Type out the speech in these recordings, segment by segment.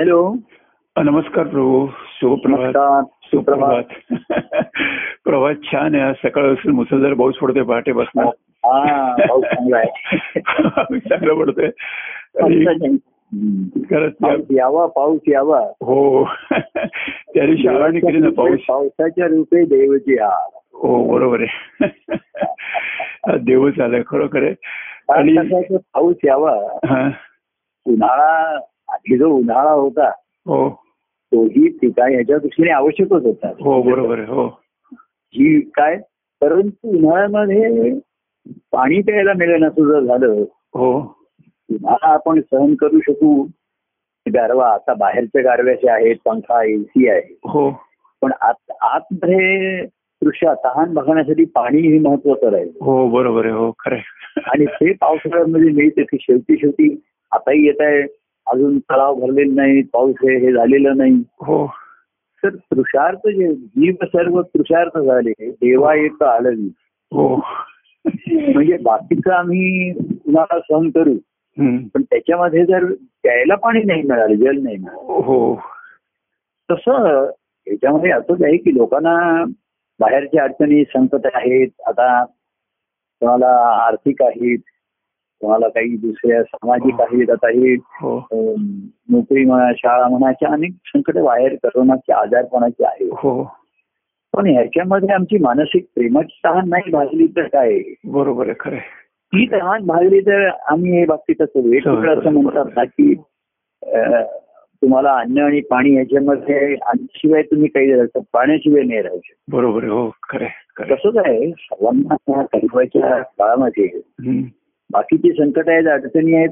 Hello. नमस्कार प्रभू. शुभप्रभात सुप्रभात. सुप्रभात. प्रभात छान आहे. सकाळ मुसळधार पाऊस पडतोय पहाटे बसणार. चांगला पडतोय. खरंच यावा पाऊस यावा. हो. त्या दिवशी आवाणी केली ना पाऊस. पावसाच्या रूपे देवची हार हो बरोबर आहे. देवच आलाय खरोखर आहे. आणि पाऊस यावा. उन्हाळा आधी जो उन्हाळा होता हो. तोही ठिकाण ह्याच्या दृष्टीने आवश्यकच होता. हो बरोबर हो. ही काय परंतु उन्हाळ्यामध्ये पाणी प्यायला मिळेल सुद्धा झालं हो. उन्हाळा आपण सहन करू शकू. गारवा आता बाहेरच्या गारव्याचे आहेत पंखा एसी आहे. हो. पण आत आतमध्ये दृश्य तहान भागण्यासाठी पाणी हे महत्वाचं राहील. हो बरोबर आहे हो खरं. आणि ते पावसाळ्यामध्ये मिळते की शेवटी शेवटी आताही येत आहे. अजून तलाव भरलेले नाही पाऊस हे हे झालेलं नाही. हो. तर तृषार्थ जे जीव सर्व तृषार्थ झाले. देवा एक आलवी हो. म्हणजे बाकीचं आम्ही उन्हाळा सहन करू. पण त्याच्यामध्ये जर प्यायला पाणी नाही मिळालं जल नाही मिळालं. हो. तसं याच्यामध्ये असंच आहे की लोकांना बाहेरच्या अडचणी संकट आहेत. आता कोणाला आर्थिक आहेत कोणाला काही दुसऱ्या सामाजिक आहेत आता हे हो. नोकरी म्हणा शाळा म्हणा अशा अनेक संकट बाहेर करोनाचे आजारपणाचे आहे हो. पण ह्याच्यामध्ये आमची मानसिक प्रेमाची तहान नाही भागली तर काय? बरोबर आहे खरं आहे. ती तहान भागली तर आम्ही हे बाबतीत असं एक तुकडं असं म्हणतात ना की तुम्हाला अन्न आणि पाणी ह्याच्यामध्ये अन्नशिवाय तुम्ही काही पाण्याशिवाय नाही राहू शकत. बरोबर आहे हो खरं आहे, आहे. तसंच आहे सर्वांना काळामध्ये. बाकीची संकट आहेत अडचणी आहेत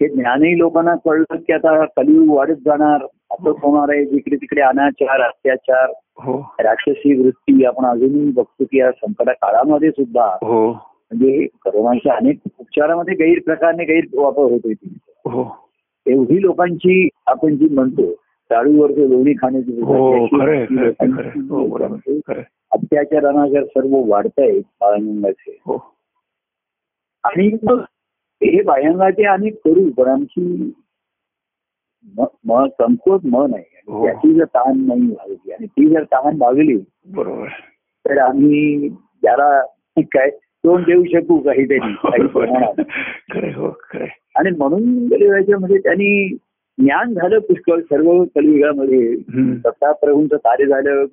हे ज्ञानही लोकांना कळलं की आता कलियुग वाढत जाणार असं होणार आहे जिकडे तिकडे अनाचार अत्याचार हो. राक्षसी वृत्ती आपण अजूनही बघतो की या संकट काळामध्ये सुद्धा हो. म्हणजे करोनाच्या अनेक उपचारामध्ये गैरप्रकारने गैरवापर होतोय हो. एवढी लोकांची आपण जी म्हणतो टाळूवरचं लोणी खाण्याची हो. हो. अत्याचार अनाचार सर्व वाढतायत बाळांगाचे हो. आणि हे बाह्यांगाचे आम्ही करू पण आमची कमकुवत मन आहे. हो. त्याची जर तहान नाही भागली आणि ती जर तहान भागली बरोबर. तर आम्ही त्याला काय तोंड देऊ शकू काहीतरी हो. आणि म्हणून कलियुगाच्यामध्ये त्यांनी ज्ञान झालं पुष्कळ सर्व कलियुगामध्ये. सत्ता प्रभूंचं कार्य झालं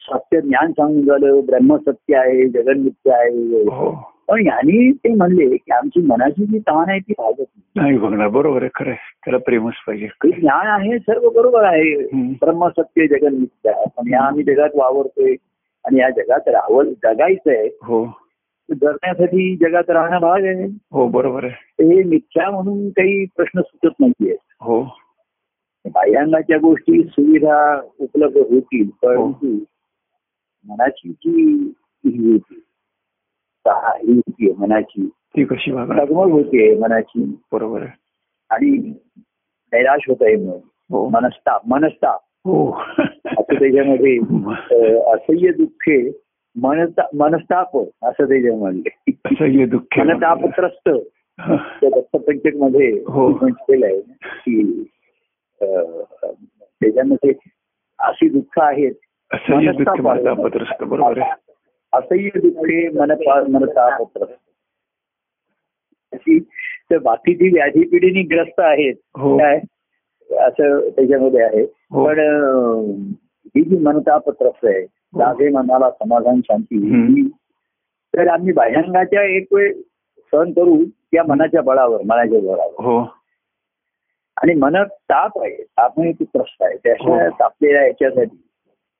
सत्य ज्ञान सांगून झालं ब्रह्मसत्य आहे जगन्मित्य आहे. हो. पण यांनी ते म्हणले की आमची मनाची जी तहान आहे ती भागत नाही. बघणार बरोबर आहे खरं त्याला प्रेमच पाहिजे. ज्ञान आहे सर्व बरोबर आहे. हम्म. ब्रह्मसत्य जगन आहे पण या आम्ही जगात वावरतोय आणि या जगात राहावं जगायचंय हो. जगण्यासाठी जगात राहणं भाग आहे. हो बरोबर आहे. ते मिथ्या म्हणून काही प्रश्न सुचत नाहीये. हो. बाह्यांगाच्या गोष्टी सुविधा उपलब्ध होतील परंतु मनाची जी होती ही होती मनाची? ती कशी तगमग होते मनाची? बरोबर आणि नैराश होत आहे मन. हो. मनस्ताप मनस्ताप. हो. असं त्याच्यामध्ये असह्य दुःखे मनस्ता मनस्ताप असं त्याच्या म्हणले असह्य दुःख. मनतापत्रस्त. दत्तपंचकमध्ये हो. म्हटलेलं आहे की त्याच्यामध्ये अशी दुःख आहेत. बरोबर आहे. असह्य दुःखे मनतापत्रस्त अशी तर बाकीची व्याधी पिढीनी ग्रस्त आहेत हो. काय? असं त्याच्यामध्ये आहे. हो. पण ही जी मनतापत्रस्त आहे लाभे मनाला समाधान शांती. ही तर आम्ही बाह्यांगाच्या एक वेळ सहन करू त्या मनाच्या बळावर मनाच्या बळावर हो. आणि मनात ताप आहे. ताप म्हणजे ती प्रश्न आहे. त्याशिवाय हो. तापलेल्या याच्यासाठी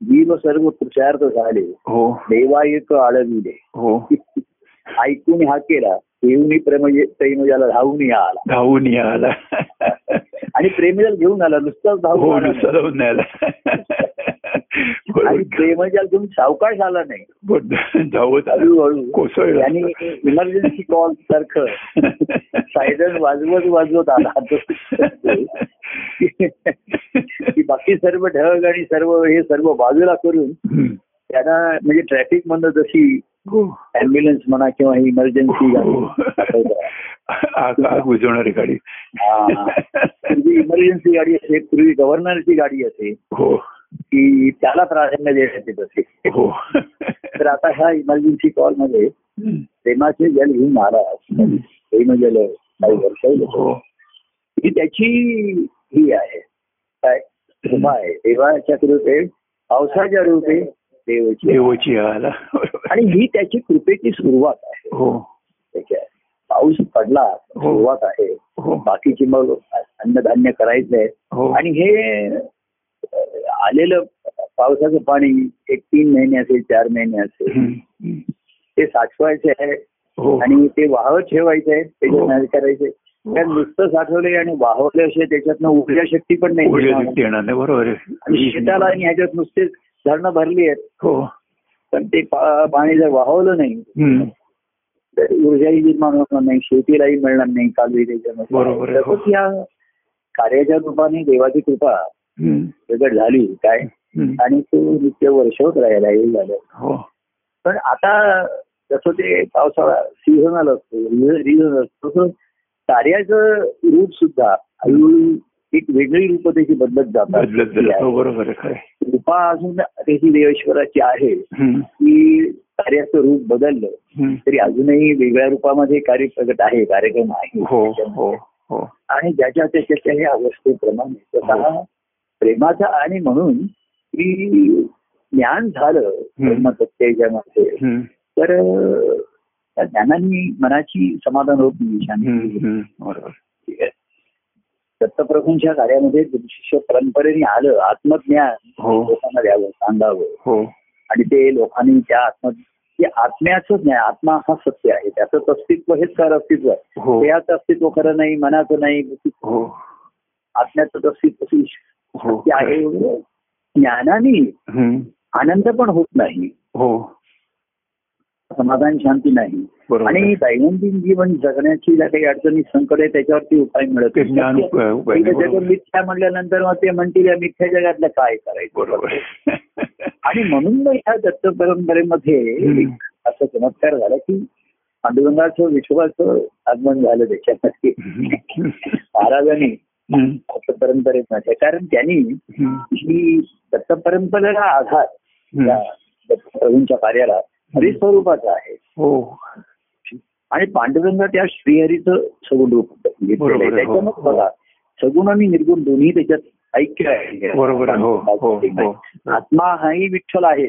जीव सर्व पुरुषार्थ झाले हो देवायक आळविले हो. ऐकून हा केला येऊन प्रेमजे प्रेमजाला धावून आला धावून या आला आणि प्रेमजाल घेऊन आला नुसताच धावून हो आला. नाही. नुसतं धावून आला. आणि. प्रेमजाल घेऊन सावकाश आला नाही. धावत आला. हळूहळू. कोसळला. आणि इमर्जन्सी कॉल सारखं. सायरन वाजवत वाजवत आला की बाकी सर्व ढग आणि सर्व हे सर्व बाजूला करून. त्यांना म्हणजे ट्रॅफिक मधनं जशी अँब्युलन्स म्हणा किंवा इमर्जन्सी बुजवणारी गाडी. पूर्वी इमर्जन्सी गाडी असे पूर्वी गव्हर्नरची गाडी असे हो. की त्याला प्राधान्य देण्यात येत असे. हो. तर आता ह्या इमर्जन्सी कॉलमध्ये. प्रेमाचे जल घेऊन महाराज प्रेम जल काही वर्ष ही त्याची ही आहे. काय? आहे. देवाच्या कृपे पावसाच्या रूपे देवाची देवची. आणि ही त्याची कृपेची सुरुवात आहे. हो. पाऊस पडला सुरुवात आहे. हो. बाकीची मग अन्नधान्य करायचंय हो. आणि हे आलेलं पावसाचं पाणी एक तीन महिने असेल चार महिने असेल. ते साठवायचे आहे. हो. आणि ते वाहत ठेवायचे आहे. हो. नाही करायचे कारण नुसतं साठवले आणि वाहवले असे त्याच्यातनं ऊर्जा शक्ती पण नाही. ऊर्जा निर्माण शक्ती येणार नाही बरोबर आणि शेताला आणि ह्याच्यात नुसते धरणं भरली आहेत. हो. पण ते पाणी जर वाहवलं नाही. तर ऊर्जाही निर्माण होणार नाही शेतीलाही मिळणार नाही कालवी त्याच्यामध्ये. बरोबर हो. या कार्याच्या रूपाने देवाची कृपा. प्रगट झाली काय. आणि तो नित्य वर्षवत राहायला हे झालं. हो. पण आता जसं ते पावसाळा सीझनल असतो रिझन असतो तसं कार्याचं रूप सुद्धा हळूहळू एक वेगळी रूप त्याची बदलत बदलत जात हो जातात बरोबर कृपा अजून त्याची देवेश्वराची आहे. की कार्याचं रूप बदललं. तरी अजूनही वेगळ्या रूपामध्ये कार्य प्रगट आहे कार्यक्रम आहे. हो हो आणि ज्याच्या त्याच्या ह्या अवस्थेप्रमाणे स्वतः प्रेमाचा आणि म्हणून की ज्ञान झालं प्रेमसत्तेच्या मध्ये. तर त्या ज्ञानाने मनाची समाधान होत नाही. दत्तप्रभूंच्या कार्यामध्ये शिष्य परंपरेने आलं आत्मज्ञान हो. लोकांना द्यावं सांगावं. हो. आणि ते लोकांनी त्या आत्म आत्म्याचं ज्ञान आत्मा हा सत्य आहे. त्याचं अस्तित्व हेच खरं अस्तित्व आहे. हो. देहाचं अस्तित्व खरं नाही मनाचं नाही. हो. आत्म्याचं अस्तित्व हो आहे. ज्ञानाने. आनंद पण होत नाही. हो. समाधान शांती नाही. आणि दैनंदिन जीवन जगण्याची ज्या काही अडचणी संकट आहे त्याच्यावरती उपाय मिळत जग बरोबर. मिथ्या म्हटल्यानंतर मग ते म्हणतील या मिथ्या जगातलं काय करायचं? बरोबर. आणि म्हणून मग ह्या दत्त परंपरेमध्ये असं चमत्कार झाला की पांडुरंगाचं विश्वाचं आगमन झालं त्याच्यामध्ये. महाराजांनी. दत्त परंपरेमध्ये कारण त्यांनी. ही दत्त परंपरेला हम्म. दत्तप्रभूंच्या कार्याला हरिस्वरूपाचा आहे. हो. आणि पांडुरंग त्या श्रीहरीचं सगुण रूप आहे आहे, हो, त्याच्यामुळे हो. बघा सगुण आणि निर्गुण दोन्ही त्याच्यात ऐक्य आहे. बरोबर हो आत्मा हाही विठ्ठल आहे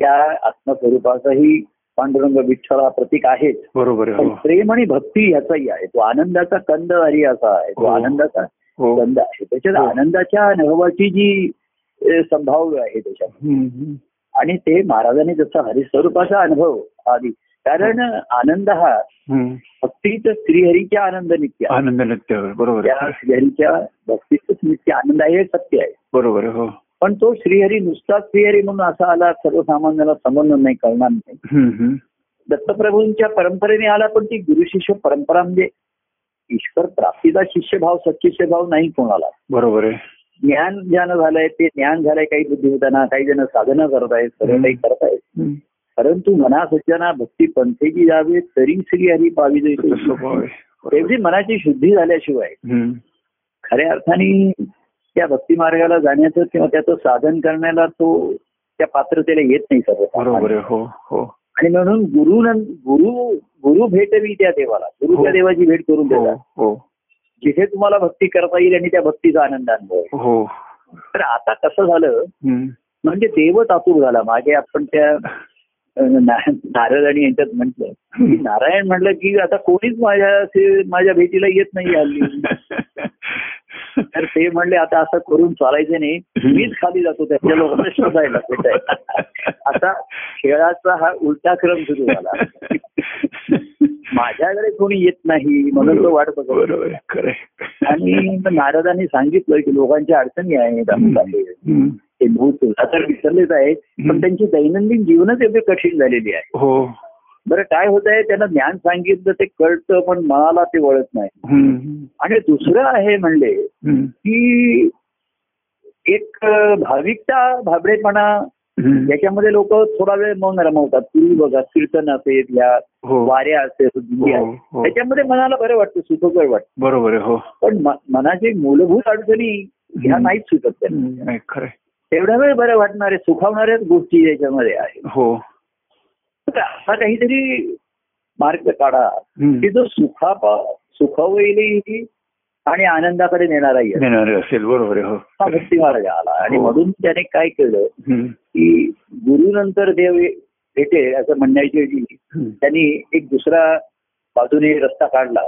त्या आत्मस्वरूपाचाही पांडुरंग विठ्ठल हा प्रतीक आहेच बरोबर प्रेम आणि भक्ती ह्याचाही आहे. तो आनंदाचा कंद हरी असा आहे. तो. आनंदाचा कंद आहे. त्याच्यात. आनंदाच्या अनुभवाची जी संभाव्य आहे त्याच्यात. आणि ते महाराजांनी जसा हरिस्वरूपाचा अनुभव आधी कारण आनंद हा. भक्तीच श्रीहरीच्या आनंद नित्य. आनंद नृत्य बरोबर. त्या श्रीहरीच्या भक्तीच नित्य आनंद आहे हे सत्य आहे. बरोबर हो. पण तो श्रीहरी नुसताच श्रीहरी म्हणून असा आला सर्वसामान्याला समजणं नाही कळणार नाही. दत्तप्रभूंच्या परंपरेने आला पण ती गुरु शिष्य परंपरा म्हणजे ईश्वर प्राप्तीचा शिष्यभाव सच्शिष्यभाव नाही कोणाला. बरोबर आहे. ज्ञान ज्ञान झालंय ते ज्ञान झालंय काही बुद्धिमताना काही जण साधनं करतायत सर्व. काही करतायत. परंतु मना सज्जना भक्ती पंथेची जावे तरी पावी जायचे स्वभाव आहे. एवढी मनाची शुद्धी झाल्याशिवाय. खऱ्या अर्थाने त्या भक्ती मार्गाला जाण्याचं किंवा त्याचं साधन करण्याला तो त्या पात्रतेला येत नाही सर्व. हो हो. आणि म्हणून गुरु गुरु गुरु भेटवी त्या देवाला. गुरुच्या हो. देवाची भेट करून हो देतात. हो. जिथे तुम्हाला भक्ती करता येईल आणि त्या भक्तीचा आनंद अनुभव हो. तर आता कसं झालं. म्हणजे देवच आतुर झाला. मागे आपण त्या नारद आणि यांच्यात म्हटलं. की नारायण म्हटलं की आता कोणीच माझ्या माझ्या भेटीला येत नाही हल्ली. तर ते म्हणले आता असं करून चालायचं नाही. मीच खाली जातो त्याच्या लोकांना शोधायला. भेटायला. आता खेळाचा हा उलटा क्रम सुरू झाला. माझ्याकडे कोणी येत नाही म्हणून तो वाट बघत आहे आहे. आणि नारदांनी सांगितलं की लोकांच्या अडचणी आहेत आहे. ते भूत तर विसरलेच आहेत. पण त्यांची दैनंदिन जीवनच एवढी कठीण झालेली आहे. हो. बरं काय होत आहे त्यांना ज्ञान सांगितलं ते कळतं पण मनाला ते वळत नाही. आणि दुसरं आहे म्हणले. की एक भाविकता भाबडेपणा. याच्यामध्ये लोक थोडा वेळ मौन रमवतात पूर्वी बघा कीर्तन असेल या हो वाऱ्या असेल हो. हो. त्याच्यामध्ये मनाला बरं वाटतं सुखकर वाटतं बरोबर आहे हो पण मनाची मूलभूत अडचणी ह्या. नाहीच सुटत त्यांना तेवढ्या वेळ बरं वाटणारे सुखावणाऱ्याच गोष्टी याच्यामध्ये आहेत हो असा काहीतरी मार्ग काढा. की जो सुखा सुखावलेली आणि आनंदाकडे नेणाराही असेल बरोबर हो हा भक्ती मार्ग आला आणि हो. म्हणून त्याने काय केलं. की गुरुनंतर देव भेटे असं म्हणण्याची. त्यांनी एक दुसरा बाजूने रस्ता काढला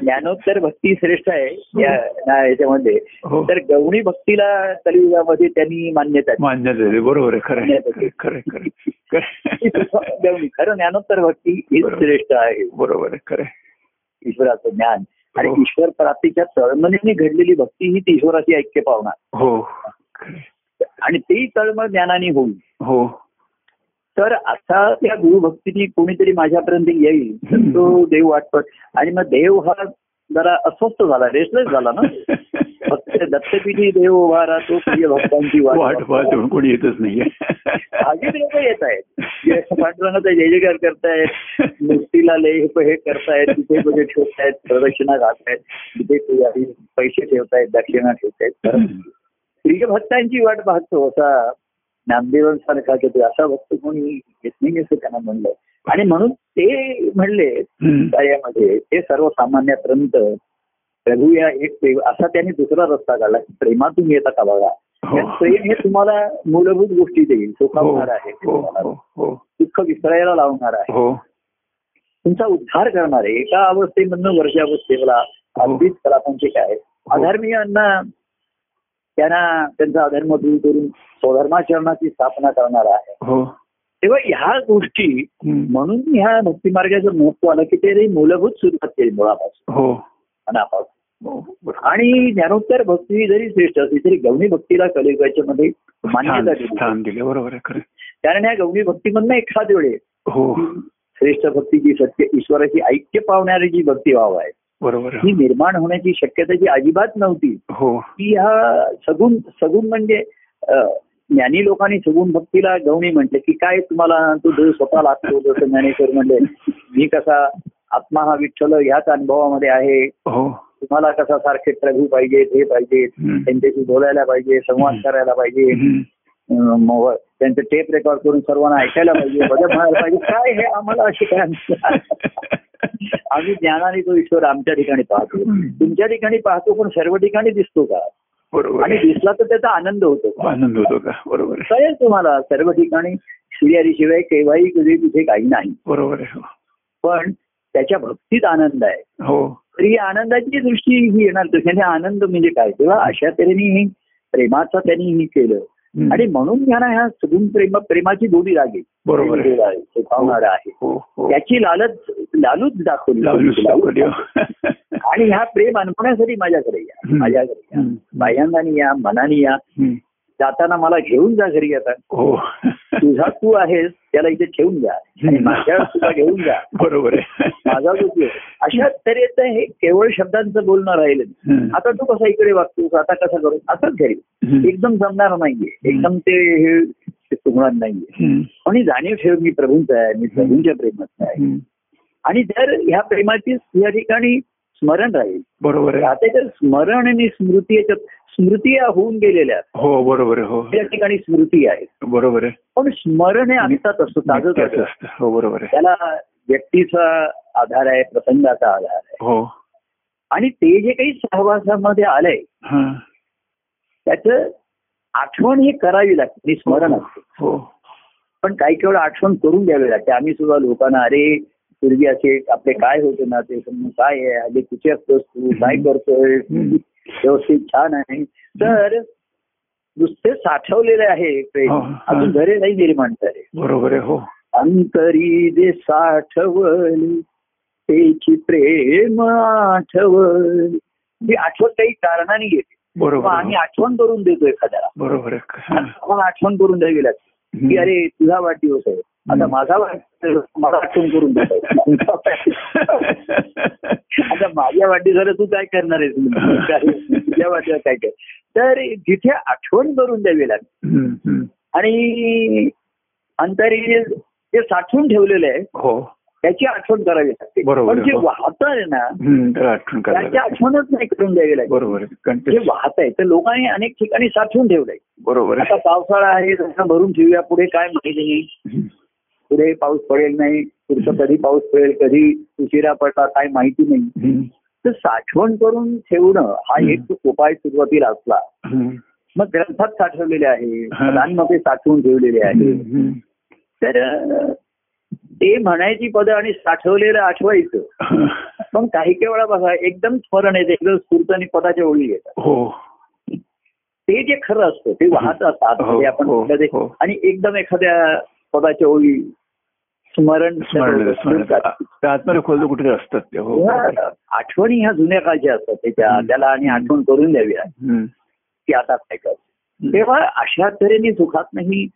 ज्ञानोत्तर भक्ती श्रेष्ठ आहे या या याच्यामध्ये. हो. तर गवणी भक्तीला कलियुगामध्ये त्यांनी मान्यता. मान्यता बरोबर गवणी खरं ज्ञानोत्तर भक्ती बरोबर. श्रेष्ठ आहे. बरोबर आहे. खरं. ईश्वराचं ज्ञान. आणि हो. ईश्वर प्राप्तीच्या तळमळीने घडलेली भक्ती ही ती ईश्वराची ऐक्य पावणार हो. आणि ती तळमळ ज्ञानाने होईल. हो. तर आता त्या गुरुभक्तीने कोणीतरी माझ्यापर्यंत येईल तर तो देव वाटतो आणि मग देव हा जरा अस्वस्थ झाला रेस्टलेस झाला ना. फक्त दत्तपीठी देव उभारा तो प्रिय भक्तांची वाट कोणी येतच नाहीये. हल्ली लोक येत आहेत. पांडुरंगाचा जय जयकार करतायत मूर्तीला लय हे करतायत तिथे कुठे ठेवतायत प्रदक्षिणा घालतायत तिथे पैसे ठेवतायत दक्षिणा ठेवतायत. प्रिय भक्तांची वाट पाहतो असा नामदेवांसारखा की असा भक्त कोणी येत नाही असं त्यांना म्हणलं. आणि म्हणून ते म्हणले. कार्यामध्ये ते सर्वसामान्यापर्यंत प्रभू या एक प्रेम असा त्यांनी दुसरा रस्ता काढला की प्रेमातून येता का बघा? हो. प्रेम हे तुम्हाला मूलभूत गोष्टी देईल. सुखावणार आहे हो हो दुःख विसरायला लावणार आहे. तुमचा उद्धार करणार आहे एका अवस्थेमधनं वर्षावस्थेला अगदीच कलापांचे काय? अधर्मीयांना त्यांना त्यांचा अधर्म दूर करून स्वधर्माचरणाची स्थापना करणार आहे. हो. तेव्हा ह्या गोष्टी. म्हणून ह्या भक्ती मार्गाचं महत्त्व आलं की ते मूलभूत सुरुवात केली मुळापासून. हो. मनापासून. हो. आणि ज्ञानोत्तर भक्ती जरी श्रेष्ठ असली तरी गवणी भक्तीला कलियुगाच्या मध्ये मान्यता स्थान दिली. बरोबर. कारण या गवणी भक्तीमधनं एखाद वेळे श्रेष्ठ भक्ती जी सत्य ईश्वराची ऐक्य पावणारी जी भक्तिभाव आहे बरोबर ही. निर्माण होण्याची शक्यता जी अजिबात नव्हती हो ती ह्या सगुण सगुण म्हणजे ज्ञानी लोकांनी सगुण भक्तीला गवणी म्हटले की काय तुम्हाला तो देव स्वतः लागतो जसं ज्ञानेश्वर म्हणले मी कसा आत्मा हा विठ्ठल ह्याच अनुभवामध्ये आहे हो तुम्हाला कसा सारखे प्रभू पाहिजेत हे पाहिजेत. त्यांच्याशी बोलायला पाहिजे संवाद. करायला पाहिजे मग त्यांचं टेप रेकॉर्ड करून सर्वांना ऐकायला पाहिजे. बदल म्हणायला पाहिजे. काय हे आम्हाला असे काय आम्ही ज्ञानाने तो ईश्वर आमच्या ठिकाणी पाहतो. तुमच्या ठिकाणी पाहतो पण सर्व ठिकाणी दिसतो का? बरोबर आणि. दिसला तर त्याचा आनंद होतो आनंद होतो का? बरोबर. कळेल तुम्हाला सर्व ठिकाणी शिवाय केव्हाही कधी तिथे काही नाही. बरोबर आहे. हो. पण त्याच्या भक्तीत आनंद आहे. हो. तर ही आनंदाची दृष्टी ही येणार. त्याने आनंद म्हणजे काय? तेव्हा अशा तऱ्हेने प्रेमाचा त्यांनी ही केलं. आणि म्हणून त्यांना ह्या सगुण प्रेम प्रेमाची गोडी लागेल बरोबर आहे. आहे. हो हो त्याची लालच लालूच दाखवली. हो. आणि ह्या प्रेम अनुभवण्यासाठी माझ्याकडे या. माझ्याकडे या. हम्म. बाह्यांगाने या मनाने या. जाताना मला घेऊन जा घरी आता. हो. तुझा तू आहेस त्याला इथे ठेवून जा. आणि माझ्या तुला घेऊन जा. बरोबर आहे. माझा जो. अशा तऱ्हेचं हे केवळ शब्दांचं बोलणं राहिलं. आता तू कसा इकडे वागतोस आता कसं करू असंच घरी. एकदम जमणार नाहीये. एकदम ते हे ते तुगणार नाहीये. आणि जाणीव ठेव मी प्रभूंचा आहे. मी प्रभूंच्या प्रेमात आहे. आणि जर ह्या प्रेमाची या ठिकाणी स्मरण राहील. बरोबर आता तर स्मरण आणि स्मृती याच्यात स्मृती होऊन गेलेल्या आहेत. हो बरोबर हो. या ठिकाणी स्मृती आहे बरोबर आहे. पण स्मरण हे अंतात असतं ताजं नित्याचं ताजं असतं. हो बरोबर आहे. त्याला व्यक्तीचा आधार आहे प्रसंगाचा आधार आहे. हो. आणि ते जे काही सहवासामध्ये आलंय हा. त्याचं आठवण ही करावी लागते स्मरण असते. हो. पण काही केवळ आठवण करून द्यावी लागते. आम्ही सुद्धा लोकांना अरे पूर्वी असे आपले काय होते ना ते काय आहे आधी कुठे असतोस तू काय करतोय. व्यवस्थित छान आहे तर नुसते साठवलेले आहे प्रेम हो, हा. अजून घरे नाही निर्माण झाले बरोबर आहे हो अंतरी जे साठवली तेची प्रेम आठवली ही आठवण काही कारणाने येते बरोबर आहे, आम्ही हो. आठवण करून देतो एखाद्याला बरोबर हा. आठवण करून द्यावी लागते की. अरे तुझा वाढदिवस आहे आता. माझा मला आठवण करून आता माझ्या वाढदिवसाला तू काय करणार आहेस काय? तुझ्या वाटलं काय काय तर जिथे आठवण करून द्यावी लागते. आणि अंतरी जे साठवून ठेवलेलं आहे हो त्याची आठवण करावी लागते बरोबर पण आहे, जे हो. वाहत आहे ना त्याची. आठवणच नाही करून द्यावी लागते बरोबर आहे जे वाहत आहे तर लोकांनी अनेक ठिकाणी साठवून ठेवलंय बरोबर आता आहे पावसाळा आहे भरून ठेवूया पुढे काय माहिती नाही. पुढे पाऊस पडेल नाही पुढचं कधी पाऊस पडेल कधी उशिरा पडता काय माहिती नाही. तर साठवण करून ठेवणं हा. एक उपाय सुरुवातीला असला. मग ग्रंथात साठवलेले आहे. पदांमध्ये साठवून ठेवलेले आहे. तर ते म्हणायची पदं आणि साठवलेलं आठवायचं. पण काही काही वेळा बघा एकदम स्मरण येते एकदम स्फूर्त आणि पदाच्या ओळी येतात हो ते जे खरं असतं ते वाहत असतात हो, ते आपण. हो. आणि एकदम एखाद्या पदाच्या ओळी स्मरण स्मरण आतमध्ये खोल कुठे असतात ते. हो ह्या आठवणी ह्या जुन्या काळच्या असतात. त्याच्या. त्याला आणि आठवण करून द्यावी. की आता काय कर तेव्हा अशा तऱ्हेने सुखात नाही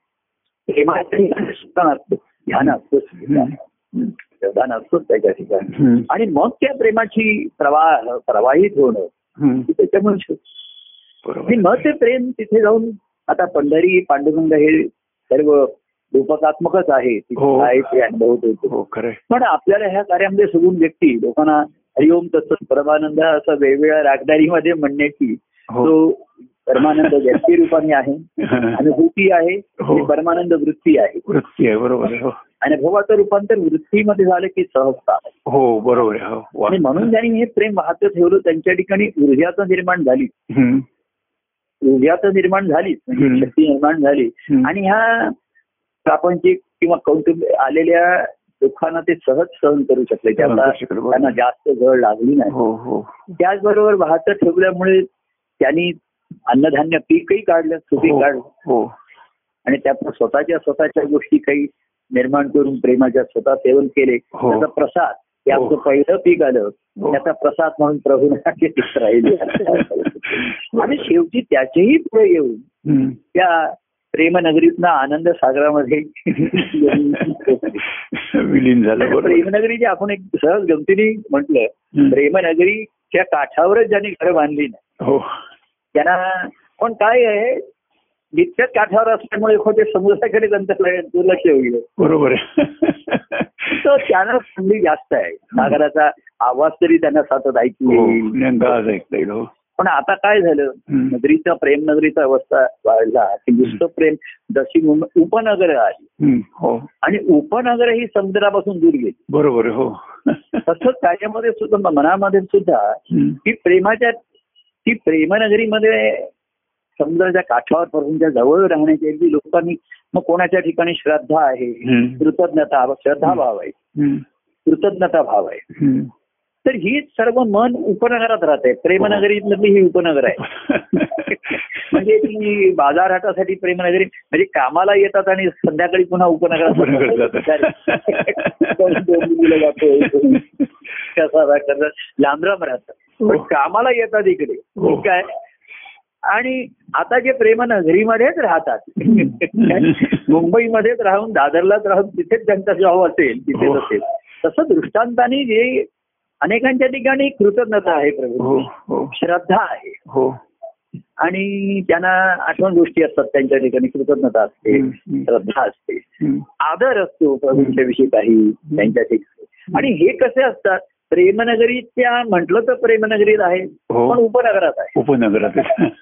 प्रेमाच्या ठिकाणी सुख असतं ध्यान असतं हम्म. ध्यान असतोच त्याच्या ठिकाणी. आणि मग त्या प्रेमाची प्रवाह प्रवाहित होणं. हे त्याच्यामुळे आणि मग ते प्रेम तिथे जाऊन आता पंढरी पांडुरंग हे सर्व रूपकात्मकच आहे तिथे हो. हो पण आपल्याला ह्या कार्यामध्ये सगून व्यक्ती लोकांना हरिओम तसंच परमानंद असं वेगवेगळ्या रागदारीमध्ये म्हणण्याची हो तो परमानंद व्यक्ती रूपाने आहे अनुभूती आहे हो. परमानंद वृत्ती आहे वृत्ती आहे बरोबर हो अनुभवाचं रूपांतर वृत्तीमध्ये झालं की सहजता. हो बरोबर हो. आणि म्हणून त्यांनी हे प्रेम वाहत ठेवलं त्यांच्या ठिकाणी ऊर्जाचं निर्माण झाली. ऊर्जाचं निर्माण झालीच म्हणजे. शक्ती निर्माण झाली. आणि ह्या प्रापंचिक किंवा कौटुंबिक आलेल्या दुःखांना ते सहज सहन करू शकले त्याला. त्यांना जास्त जळ लागली नाही हो हो त्याचबरोबर वाहत ठेवल्यामुळे त्यांनी अन्नधान्य पीकही काढलं सुपीक हो, काढलं आणि त्यातून स्वतःच्या स्वतःच्या गोष्टी काही निर्माण करून प्रेमाच्या स्वतः सेवन केले. त्याचा प्रसाद हे. आपलं पहिलं पीक आलं. त्याचा प्रसाद म्हणून प्रभूंना ते राहिले आणि शेवटी त्याचेही पुढे येऊन. त्या प्रेमनगरीतनं आनंद सागरामध्ये विलीन झालं प्रेमनगरी जे आपण एक सहज गमतीने म्हटलं. प्रेमनगरीच्या काठावरच ज्यांनी घरं बांधली ना हो. त्यांना पण काय आहे नित्याच काठावर असल्यामुळे एखाद्या समुद्राकडे त्यांचं दुर्लक्ष होईल बरोबर तर त्यांना संधी जास्त आहे. सागराचा आवाज तरी त्यांना सतत ऐकू हो येईल पण आता काय झालं. नगरीचा प्रेम नगरीचा अवस्था वाढला की नुसतं प्रेम जशी उपनगर आली. हो आणि उपनगर ही समुद्रापासून दूर गेली बरोबर हो तसंच त्याच्यामध्ये सुद्धा मनामध्ये सुद्धा. की प्रेमाच्या ती प्रेमनगरीमध्ये समुद्राच्या काठावर पासूनच्या जवळ राहण्याच्या लोकांनी मग कोणाच्या ठिकाणी श्रद्धा आहे. कृतज्ञता श्रद्धा भाव आहे. कृतज्ञता भाव आहे. तर ही सर्व मन उपनगरात राहते. प्रेमनगरीतली ही उपनगर आहे. म्हणजे ती बाजारहाटासाठी प्रेमनगरी म्हणजे कामाला येतात आणि संध्याकाळी पुन्हा उपनगरात लांब लांब राहतात. पण हो. कामाला येतात इकडे. हो. ठीक आहे. आणि आता जे प्रेमनगरीमध्येच राहतात मुंबईमध्येच राहून दादरलाच राहून तिथेच त्यांचा जॉब असेल तिथेच हो. असेल तसं दृष्टांताने जे अनेकांच्या ठिकाणी कृतज्ञता आहे प्रभू. हो हो. श्रद्धा आहे. हो. आणि त्यांना आठवण गोष्टी असतात त्यांच्या ठिकाणी कृतज्ञता असते. श्रद्धा असते. आदर असतो प्रभूंच्या विषयी काही त्यांच्या ठिकाणी. आणि हे कसे असतात? प्रेमनगरीच्या म्हटलं तर प्रेमनगरीत आहे हो. पण उपनगरात आहे. उपनगरात.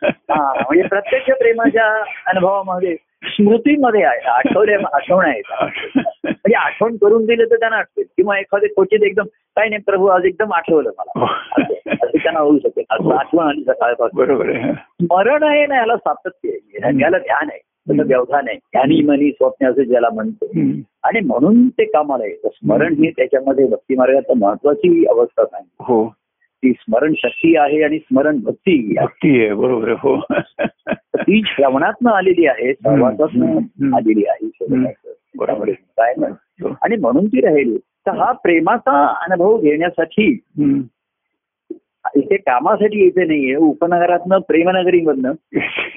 हा म्हणजे प्रत्यक्ष प्रेमाच्या अनुभवामध्ये स्मृतीमध्ये आहे आठवल्या आठवण आहे. म्हणजे आठवण करून दिलं तर त्यांना आठवेल किंवा एखादे क्वचित एकदम काही नाही प्रभू आज एकदम आठवलं मला. हो. असं असं त्यांना होऊ शकेल असं हो. आठवण आली सकाळपासून. बरोबर स्मरण आहे ना याला सातत्य आहे. याला ध्यान आहे. त्याचं. व्यवधान आहे. ध्यानी मनी स्वप्न असं ज्याला म्हणतो. आणि म्हणून ते कामाला येतं. स्मरण ही त्याच्यामध्ये भक्ती मार्गात महत्वाची अवस्था आहे. हो. ती स्मरण शक्ती आहे आणि स्मरण भक्ती आहे. भक्ती आहे बरोबर हो ती श्रवणातनं आलेली आहे सहवासातनं. आलेली आहे. बरोबर. काय हो. आणि म्हणून ती राहिली तर हा प्रेमाचा अनुभव घेण्यासाठी. इथे कामासाठी येते नाहीये उपनगरातनं प्रेमनगरीमधनं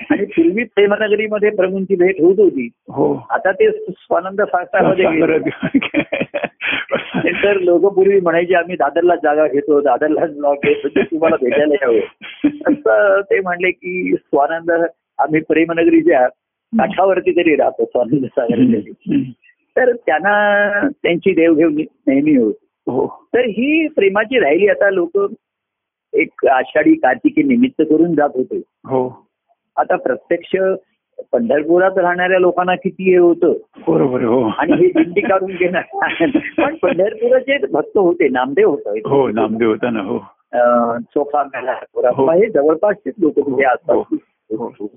आणि पूर्वी प्रेमनगरीमध्ये प्रभूंची भेट होत होती हो आता ते स्वानंद शास्त्रामध्ये. तर लोक पूर्वी म्हणायचे आम्ही दादरला जागा घेतो दादरला जागा घेतो ते तुम्हाला भेटायला यावं. ते म्हणले की स्वानंद आम्ही प्रेमनगरीच्या काठावरती तरी राहतो स्वानंद सागर तर त्यांना त्यांची देवघेव नेहमी होती. हो. तर ही प्रेमाची राहिली. आता लोक एक आषाढी कार्तिकी निमित्त करून जात होते. हो. आता प्रत्यक्ष पंढरपुरात राहणाऱ्या लोकांना किती हे होतं? बरोबर हो. आणि हे दिंडी काढून घेणार. पण पंढरपुराचे भक्त होते नामदेव होत. हो नामदेव होता ना हो. सोफा मेला हो. हे जवळपासचेच लोक असतात हो.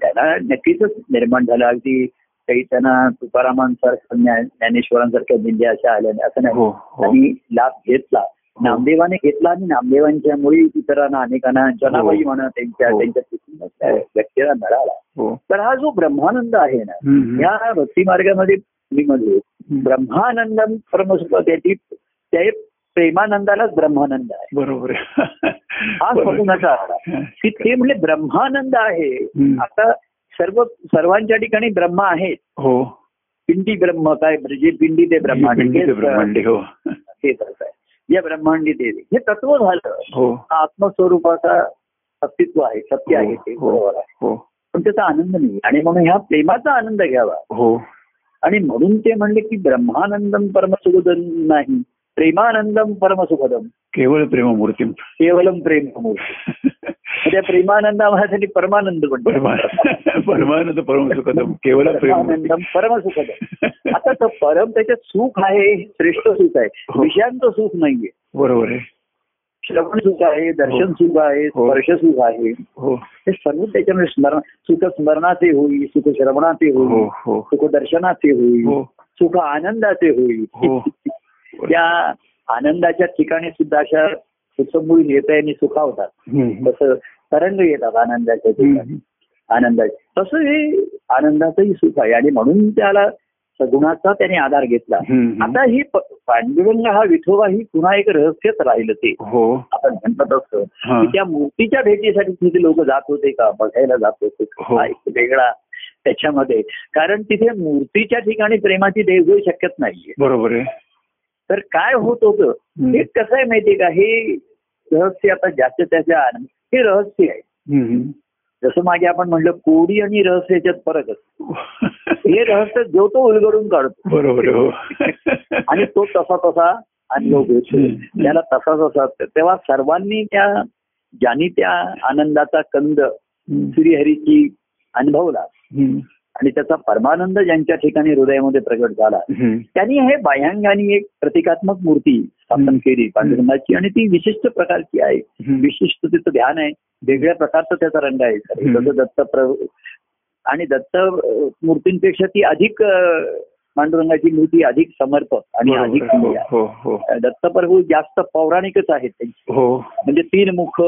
त्यांना नक्कीच निर्माण झालं अगदी काही त्यांना तुकारामांसारखं ज्ञा- ज्ञानेश्वरांसारख्या दिंड्या अशा आल्या नाही, असं नाही. हो हो. त्यांनी लाभ घेतला. नामदेवाने घेतला आणि नामदेवांच्या मुळे इतरांना अनेकांना जनाबाई म्हणा त्यांच्या हो. त्यांच्या व्यक्तीला मिळाला. हो. तर हा जो ब्रह्मानंद आहे ना. या भक्ती मार्गामध्ये मी मध्ये हम्म. ब्रह्मानंदम परमसुख त्याची ते प्रेमानंदालाच ब्रह्मानंद आहे. बरोबर हा आहार की ते म्हणजे ब्रह्मानंद आहे. आता सर्व सर्वांच्या ठिकाणी ब्रह्म आहेत. हो. पिंडी ब्रह्म काय म्हणजे पिंडी ते ब्रह्मांड ते हेच, हो. आहे. या ब्रह्मांडी ते हे तत्व झालं. हो. हा आत्मस्वरूपाचा अस्तित्व आहे सत्य आहे ते हो, बरोबर आहे. हो. पण त्याचा आनंद नाही. आणि म्हणून ह्या प्रेमाचा आनंद घ्यावा. हो. आणि म्हणून ते म्हणले की ब्रह्मानंदम परमसुखदम नाही. प्रेमानंदम परमसुखदम केवळ प्रेममूर्ती। केवलम प्रेम त्या प्रेमानंदासाठी परमानंद म्हणतो परमा- परमानंद परम सुखदम केवळ प्रेम परमानंदम परमसुखदम आता तर परम त्याच्यात सुख आहे श्रेष्ठ सुख आहे. हो. विषयांचं सुख नाहीये. बरोबर आहे. श्रवण सुख आहे दर्शन सुख आहे हो. स्पर्श सुख आहे. हो. हे सर्व त्याच्यामध्ये स्मरण सुख स्मरणाचे होई सुख श्रवणाचे हो होई हो. सुख दर्शनाचे होई हो. सुख आनंदाचे होई हो. त्या आनंदाच्या ठिकाणी सुद्धा अशा आहे आणि सुखावतात. तसं तरंग येतात आनंदाच्या ठिकाणी. आनंदाचे तसं हे आनंदाचंही सुख आहे आणि म्हणून त्याला सगुणाचा त्याने आधार घेतला. आता ही पांडुरंग हा विठोबा ही पुन्हा एक रहस्यच राहिलं ते हो आपण म्हणतात असं हा. की त्या मूर्तीच्या भेटीसाठी तिथे लोक जात होते का बघायला जात होते? हो. हा एक वेगळा त्याच्यामध्ये कारण तिथे मूर्तीच्या ठिकाणी प्रेमाची देवघेव शक्यच नाहीये बरोबर आहे तर काय होत होतं. हे कसं आहे माहितीये का हे रहस्य आता जास्त त्याच्या हे रहस्य आहे. जसं मागे आपण म्हणलं कोडी आणि रहस्य याच्यात फरक असतो हे रहस्य जो तो उलगडून काढतो बरोबर हो आणि तो तसा तसा अनुभव घेतो. त्याला तसा तसा तेव्हा सर्वांनी त्या ज्यांनी त्या आनंदाचा कंद. श्रीहरीची अनुभवला. आणि त्याचा परमानंद ज्यांच्या ठिकाणी हृदयामध्ये प्रगट झाला. त्यांनी हे बाह्यांगाने एक प्रतिकात्मक मूर्ती स्थापन. केली पांडुरंगाची आणि ती विशिष्ट प्रकारची आहे. विशिष्ट तिचं ध्यान आहे वेगळ्या प्रकारचा त्याचा रंग आहे. जसं दत्त प्र आणि दत्त मूर्तींपेक्षा ती अधिक पांडुरंगाची मूर्ती अधिक समर्पक आणि अधिक आहे. हो हो दत्तप्रभू जास्त पौराणिकच आहेत त्यांची हो म्हणजे तीन मुख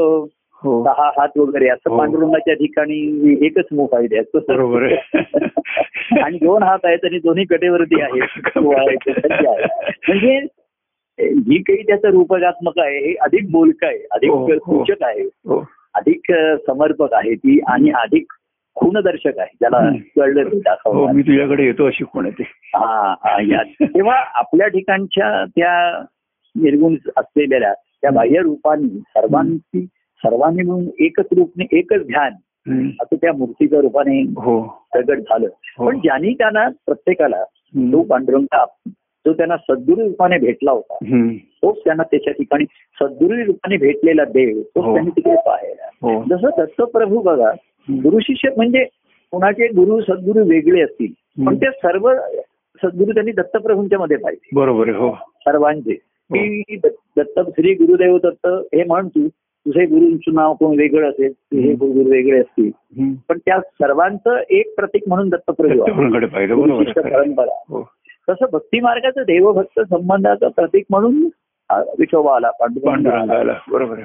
हो सहा हात वगैरे असं हो. पांडुरंगाच्या ठिकाणी एकच मुख आहे त्याचं. बरोबर आहे. आणि दोन हात आहेत आणि दोन्ही कटेवरती आहेत. म्हणजे ही काही त्याचं रूपकात्मक आहे हे अधिक बोलक आहे अधिक हो, हो. सूचक आहे हो अधिक समर्पक आहे ती आणि अधिक खूनदर्शक आहे ज्याला. कळलं ते हो दाखवणार मी तुझ्याकडे येतो अशी कोण आहे ते हा हा या तेव्हा आपल्या ठिकाणच्या त्या निर्गुण असलेल्या त्या बाह्य रूपांनी सर्वांची सर्वांनी मिळून एकच रूपने एकच ध्यान. असं त्या मूर्तीच्या रूपाने हो प्रगट झालं हो. पण ज्यांनी त्यांना प्रत्येकाला. तो पांडुरंग जो त्यांना सद्गुरू रूपाने भेटला होता. तोच त्यांना त्याच्या ठिकाणी सद्गुरू रूपाने भेटलेला देव तोच हो. त्यांनी तिकडे पाहिला जसं दत्तप्रभू बघा गुरु शिष्य म्हणजे कोणाचे गुरु सद्गुरू वेगळे असतील पण. ते सर्व सद्गुरू त्यांनी दत्तप्रभूंच्या मध्ये पाहिजे बरोबर हो सर्वांचे की दत्त श्री गुरुदेव दत्त हे म्हण तू तुझे गुरुंचं नाव कोण वेगळं असेल तुझे गुरु वेगळे असतील. पण त्या सर्वांचं एक प्रतीक म्हणून आहे. परंपरा. हो. तसं भक्ती मार्गाचं देवभक्त संबंधाचं प्रतीक म्हणून विठोबा आला पांडुरंग आला. पांडुरंगाला बरोबर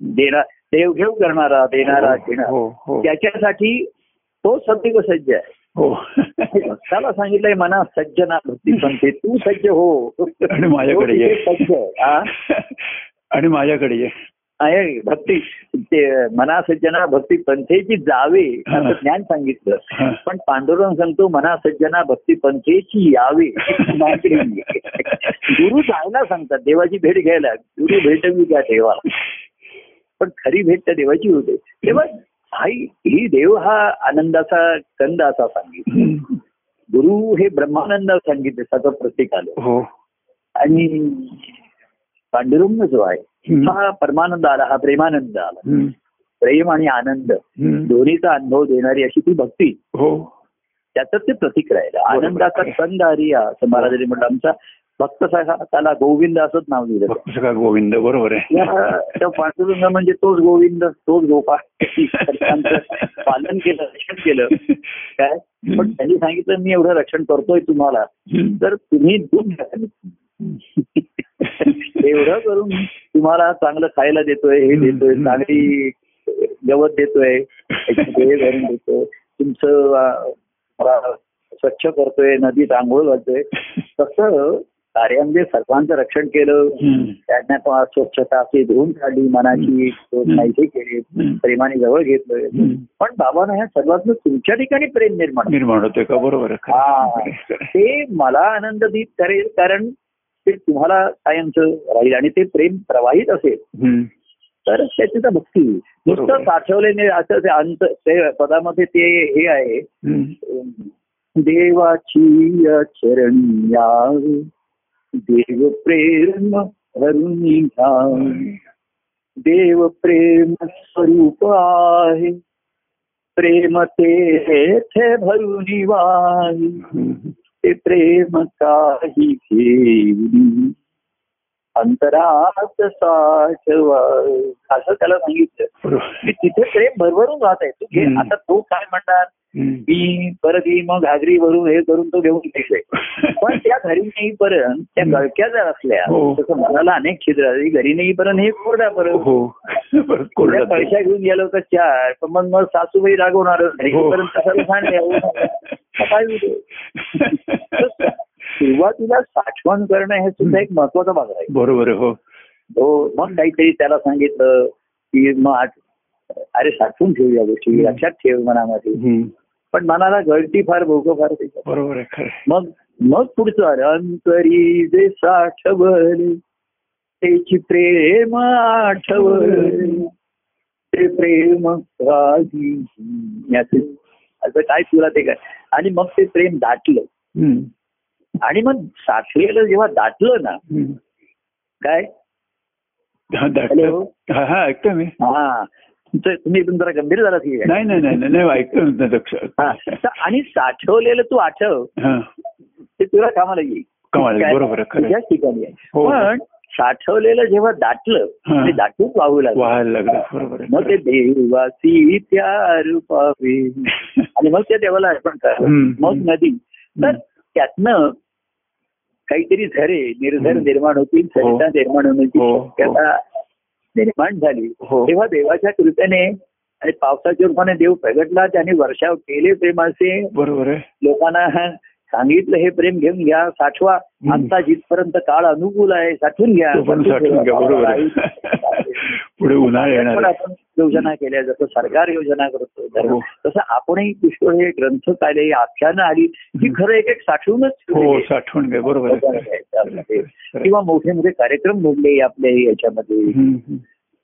देणार. देवघेव करणारा देणारा हो, घेणार. हो त्याच्यासाठी तो सदैव सज्ज आहे. भक्ताला सांगितलंय मना सज्ज ना भक्ती संते तू सज्ज हो. आणि माझ्याकडे सज्ज आहे. हा? आणि माझ्याकडे ये. आहे भक्ती. ते मना सज्जना भक्ती पंथेची जावे असं. ज्ञान सांगितलं. पण पांडुरंग सांगतो मना सज्जना भक्ती पंथेची यावे. गुरु जायला सांगतात देवाची भेट घ्यायला. गुरु भेटवी त्या देवाला पण खरी भेट त्या देवाची होते तेव्हा हा ही देव हा आनंदाचा कंद असा सांगितलं. गुरु हे ब्रह्मानंद सांगितले त्याचं प्रतीक आलं. हो. आणि पांडुरंग जो आहे. हा परमानंद आला हा प्रेमानंद आला. प्रेम आणि आनंद. दोन्हीचा अनुभव देणारी अशी ती भक्ती हो त्याचं ते प्रतीक राहिलं. आनंदाचा कंद हरिया असं महाराजांनी म्हटलं आमचा भक्त त्याला गोविंद असंच नाव दिलं गोविंद बरोबर आहे पांडुरंग म्हणजे तोच गोविंद तोच गोपाळ पालन केलं रक्षण केलं काय पण त्यांनी सांगितलं मी एवढं रक्षण करतोय तुम्हाला. तर तुम्ही दूध घ्या. एवढं करून तुम्हाला चांगलं खायला देतोय हे देतोय चांगली गवत देतोय हे भरून देतोय तुमचं स्वच्छ करतोय नदीत आंघोळ घालतोय तसं कार्यामध्ये सर्वांचं रक्षण केलं. त्यांना स्वच्छता अशी धुवून काढली मनाची. नाहीसे केले. प्रेमाने जवळ घेतलोय हम्म. पण बाबांना ह्या सर्वात तुमच्या ठिकाणी प्रेम निर्माण निर्माण होतोय का बरोबर हा. ते मला आनंद देत करेल कारण ते तुम्हाला कायमचं राहील आणि ते प्रेम प्रवाहित असेल. तर त्याची तर भक्ती. नुसतं साठवलेले असं ते अंत ते पदामध्ये ते हे आहे. देवाची चरण यावे देव प्रेम हरून देव प्रेम स्वरूप आहे प्रेम ते भरून वाही हम्म. ते प्रेम काही घेऊन अंतरात साठवा असं त्याला सांगितलं तिथे प्रेम भरभरून राहत आहे तू घे. आता तो काय म्हणणार. मी परत येईन मग घागरी भरून हे करून तो घेऊन गेलोय पण त्या घरी नेईपर्यंत त्या. गळक्या जर असल्या हो. तसं मनाला अनेक छिद्र. घरी नेईपर्यंत हे कोरडा परत हो कोरड्या पैशा घेऊन गेलो तर चार पण मग मग सासूबाई रागवणार हो. पर्यंत कशाला सांग होतं? सुरुवातीला साठवण करणं हे सुद्धा एक महत्त्वाचा भाग आहे बरोबर हो हो मग काहीतरी त्याला सांगितलं की मग अरे साठवून ठेव या गोष्टी. लक्षात ठेव मनामध्ये. पण मनाला गळती फार भोग फार. बरोबर. मग मग पुढचं अंतरी जे साठवले त्याची प्रेम आठवले ते प्रेम असं काय तुला ते काय आणि मग ते प्रेम दाटलं. आणि मग साठलेलं जेव्हा दाटलं ना. काय? हा? हा हा ऐकतो मी. हा. तुम्ही एकदम जरा गंभीर झाला की? नाही नाही नाही नाही, नाही ऐकतो हा. आणि साठवलेलं तू आठव. हा. ते तुला कामाला येईल? बरोबर ठिकाणी आहे. हो. पण साठवलेलं जेव्हा दाटलं हा. ते दाटून वाहू लागलं. मग ते देवासी त्या रूपावे आणि मग त्या देवाला अर्पण करा. मग नदी. तर त्यातनं काहीतरी झरे निर्झर हम्म. निर्माण होतील सरिता निर्माण होण्याची हो, हो. शक्यता निर्माण झाली. हो. तेव्हा देवाच्या कृपेने आणि पावसाच्या रूपाने देव प्रगटला त्याने वर्षाव केले प्रेमाचे. बरोबर लोकांना सांगितलं हे प्रेम घेऊन घ्या साठवा. आता जिथपर्यंत काळ अनुकूल आहे साठवून घ्या. साठवून पुढे उन्हाळा येणार. आपण योजना केल्या जसं सरकार योजना करतो. हो. तसं आपणही पुष्कळ हे ग्रंथ आले आख्यानं आली की खरं एक एक साठवूनच हो घ्या बरोबर. किंवा मोठे मोठे कार्यक्रम घडले आपल्या याच्यामध्ये.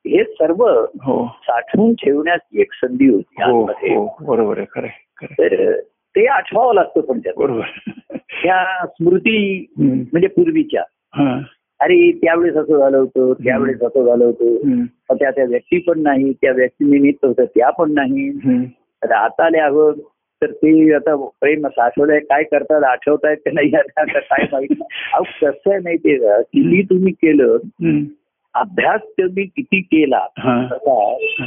हे सर्व हो साठवून ठेवण्याची एक संधी होती हो. हो बरोबर आहे खरं. तर ते आठवावं लागतं पण त्यात बरोबर त्या स्मृती. म्हणजे पूर्वीच्या हा. अरे त्यावेळेस असं झालं होतं त्यावेळेस असं झालं होतं. त्या त्या व्यक्ती पण नाही त्या व्यक्ती निमित्त होतं त्या पण नाही. तर आता आले आहोत तर ते आता प्रेम साठवलंय काय करतात आठवतायत का नाही आता काय माहिती. अहो कसं आहे माहितीये का? किती तुम्ही केलं. अभ्यास तुम्ही किती केला हा.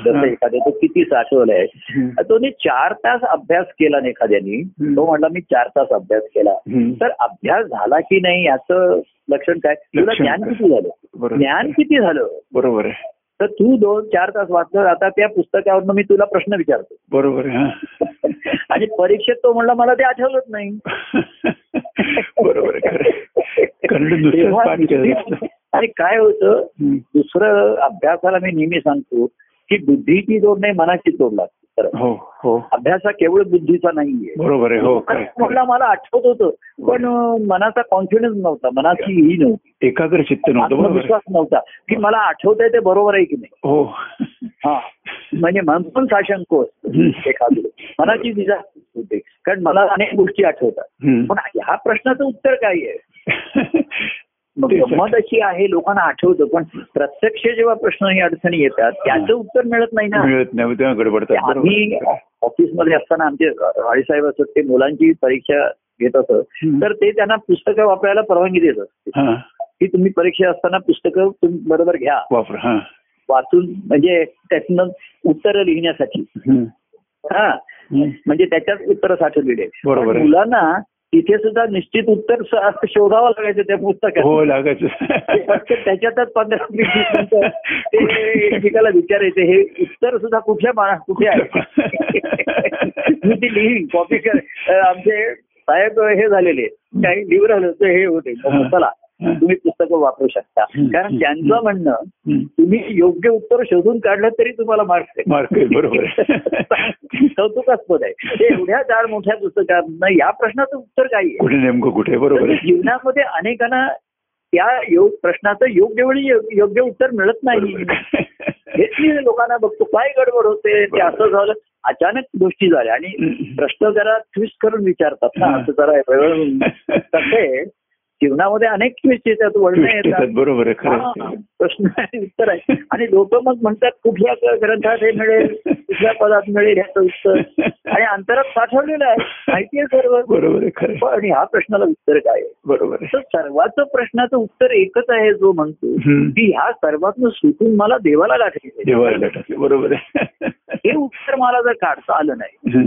जसं एखाद्या तो किती साठवलाय. तो चार तास अभ्यास केला ना एखाद्यानी. तो म्हटला मी चार तास अभ्यास केला. तर अभ्यास झाला की नाही याचं लक्षण काय तुला ज्ञान? किती झालं. ज्ञान किती झालं बरोबर आहे तर तू दोन चार तास वाचलं आता त्या पुस्तकावरनं मी तुला प्रश्न विचारतो बरोबर आणि परीक्षेत तो म्हणला मला ते आठवलंच नाही बरोबर आणि काय होतं. दुसरं अभ्यासाला मी नेहमी सांगतो की बुद्धीची जोड नाही मनाची जोड लागते खरं. हो हो. अभ्यास हा केवळ बुद्धीचा नाहीये. बरोबर आहे हो मला आठवत होतं पण मनाचा कॉन्फिडन्स नव्हता मनाची ही. नव्हती. एकाग्र चित्त नव्हतं. आत्मविश्वास नव्हता की मला आठवत आहे ते बरोबर आहे की नाही. हो. हा. म्हणजे मन पण साशंक एखादं. मनाची दिशा होते. कारण मला अनेक गोष्टी आठवतात. पण ह्या प्रश्नाचं उत्तर काय आहे. गंमत अशी आहे लोकांना आठवतं पण प्रत्यक्ष जेव्हा प्रश्न ही अडचणी येतात त्याचं उत्तर मिळत नाही ना. मिळत नाही तेव्हा गडबडतात बरोबर आम्ही. ऑफिसमध्ये असताना आमचे साहेब असत ते मुलांची परीक्षा घेत असत. तर ते त्यांना पुस्तकं वापरायला परवानगी देत असते. हा. की तुम्ही परीक्षा असताना पुस्तकं तुम्ही बरोबर घ्या. वापर वाचून म्हणजे त्यातनं उत्तर लिहिण्यासाठी. हा. म्हणजे त्याच्यात उत्तर साठवलेले आहे. मुलांना तिथे सुद्धा निश्चित उत्तर शोधावं लागायचं त्या पुस्तकात. हो लागायचं. त्याच्यातच पंधरा मिनिटं ते एकमेकाला विचारायचे हे उत्तर सुद्धा कुठल्या मा- कुठे आहे? मी ती लिही कॉपी कर आमचे साहेब हे झालेले काही लिव्ह राहिलं तर हे होते. चला. तुम्ही पुस्तकं वापरू शकता. कारण त्यांचं म्हणणं. तुम्ही योग्य उत्तर शोधून काढलं तरी तुम्हाला मार्क्स मार्क बरोबर. कौतुकास्पद आहे. ते एवढ्या जाड मोठ्या पुस्तकात या प्रश्नाचं उत्तर काय कुठे नेमकं कुठे बरोबर जीवनामध्ये अनेकांना त्या योग प्रश्नाचं योग्य वेळी योग्य उत्तर मिळत नाही. हेच मी लोकांना बघतो. काय गडबड होते? ते असं झालं. अचानक गोष्टी झाल्या. आणि. प्रश्न जरा ट्विस्ट करून विचारतात ना. असं जरा तसे जीवनामध्ये अनेक ट्विस्ट येतात वळणं येतात, बरोबर आहे खरं हा, आहे. प्रश्न आणि उत्तर आहे. आणि लोक मग म्हणतात कुठल्या ग्रंथात हे मिळेल? कुठल्या पदात मिळेल ह्याचं उत्तर? आणि अंतरात साठवलेलं आहे. माहिती आहे सर्व. बरोबर आहे आहे. आणि ह्या प्रश्नाला उत्तर काय आहे? बरोबर आहे. सर्वाचं प्रश्नाचं उत्तर एकच आहे जो म्हणतो. की ह्या सर्वातनं सुटून मला देवाला गाठायचं देवाला टाकले बरोबर आहे. हे उत्तर मला जर काढता आलं नाही.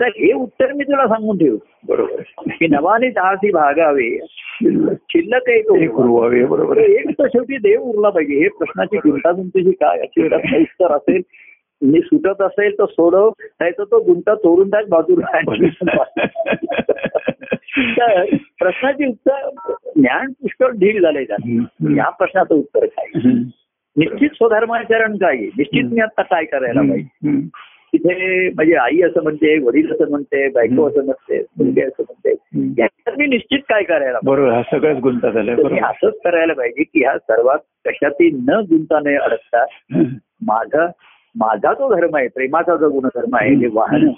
तर हे उत्तर मी तुला सांगून ठेवू. बरोबर. की नवाने दहासी भागावे शिल्लक एक उरवावे बरोबर. एक तर शेवटी देव उरला पाहिजे. हे प्रश्नाची गुंतागुंतीची काय? उत्तर असेल. मी सुटत असेल तर सोडव नाही तर तो गुंता तोडून टाक बाजूला तर प्रश्नाची उत्तर ज्ञान पुष्कळ ढील झालंय त्यात. या प्रश्नाचं उत्तर काय. निश्चित स्वधर्माचरण काय? निश्चित मी आता काय करायला पाहिजे. तिथे म्हणजे आई असं म्हणते वडील असं म्हणते बायको असं म्हणते मुलगी असं म्हणते. याच्यात मी निश्चित काय करायला? बरोबर हा सगळ्याच गुंता बरोबर असंच करायला पाहिजे की ह्या सर्वात कशातही न गुंताने अडकता हम्म. माझा माझा जो धर्म आहे प्रेमाचा जो गुणधर्म आहे हे वाहन.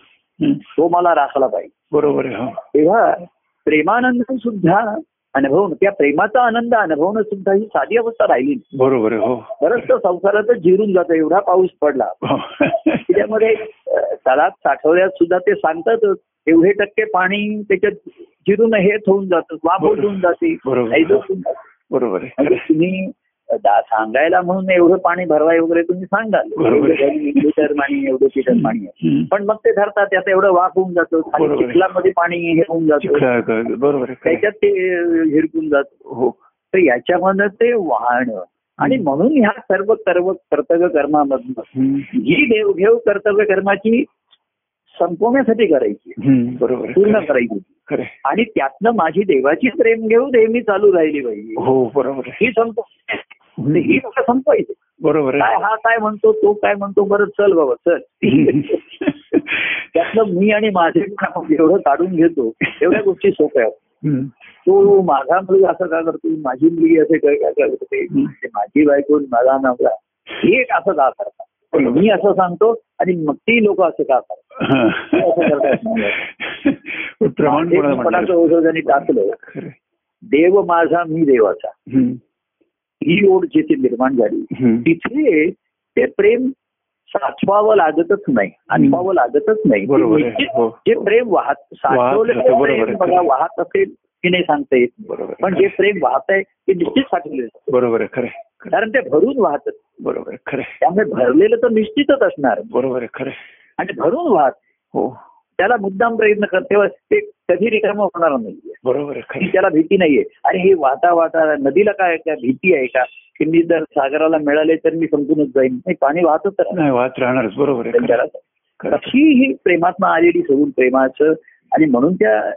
तो मला राखला पाहिजे बरोबर हो तेव्हा प्रेमानंद सुद्धा अनुभवणं त्या प्रेमाचा आनंद अनुभवणं सुद्धा ही साधी अवस्था राहिली. बरोबर हो बरंच तर संसारातच जिरून जातं एवढा पाऊस पडला हो. अं, तलात साठवल्यात सुद्धा ते सांगतातच एवढे टक्के पाणी त्याच्यात जिरून हे होऊन जातं वाफ. होऊन जाते बरोबर. आहे म्हणजे तुम्ही सांगायला म्हणून एवढं पाणी भरवाय वगैरे तुम्ही सांगाल लिटर पाणी एवढं लिटर पाणी. पण मग ते धरतात त्यात एवढं वाफ होऊन जातं. चिखलामध्ये पाणी हे होऊन जातं बरोबर. त्याच्यात ते हिरकून जातं हो तर याच्यामधनं ते वाहणं आणि म्हणून ह्या सर्व कर्म कर्तव्य कर्मामधनं. ही देवघेव कर्तव्य कर्माची संपवण्यासाठी करायची. बरोबर पूर्ण. करायची. आणि त्यातनं माझी देवाची प्रेम घेऊ नेहमी चालू राहिली पाहिजे हो बरोबर ही संप ही मला संपवायची. बरोबर काय हा काय म्हणतो तो काय म्हणतो बरं चल बाबा चल. त्यातलं मी आणि माझे एवढं काढून घेतो एवढ्या गोष्टी सोप्या. तो माझा मुलगा असं का करतो माझी मुलगी असे काय काय काय करते म्हणजे माझी बायको माझा नवरा हे एक असं का करतात? मी असं सांगतो आणि मग ती लोक असं का करतात? प्रमाण त्यांनी टाकलं. देव माझा मी देवाचा. ही ओढ जिथे निर्माण झाली. तिथे ते प्रेम साचवावं लागतच नाही आणवावं लागतच नाही. निश्चित हो. जे प्रेम वाहत आहे. बघा वाहत असेल की नाही सांगता येत. पण जे प्रेम वाहत आहे ते निश्चित साठवलेलं आहे. बरोबर खरं. कारण ते भरून वाहत बरोबर खरं. त्यामुळे भरलेलं तर निश्चितच असणार बरोबर खरं. आणि भरून वाहत हो त्याला मुद्दाम प्रयत्न कर तेव्हा ते कधी रिकाम होणार नाहीये. बरोबर. त्याला भीती नाहीये. अरे हे वाहता वाहता नदीला काय काय भीती आहे का? की मी जर सागराला मिळाले तर मी संपूनच जाईन. नाही पाणी वाहतच. नाही. वाच राहणारच. बरोबर आहे. अशी ही प्रेमात्मा आलेली सगून प्रेमाचं. आणि म्हणून त्या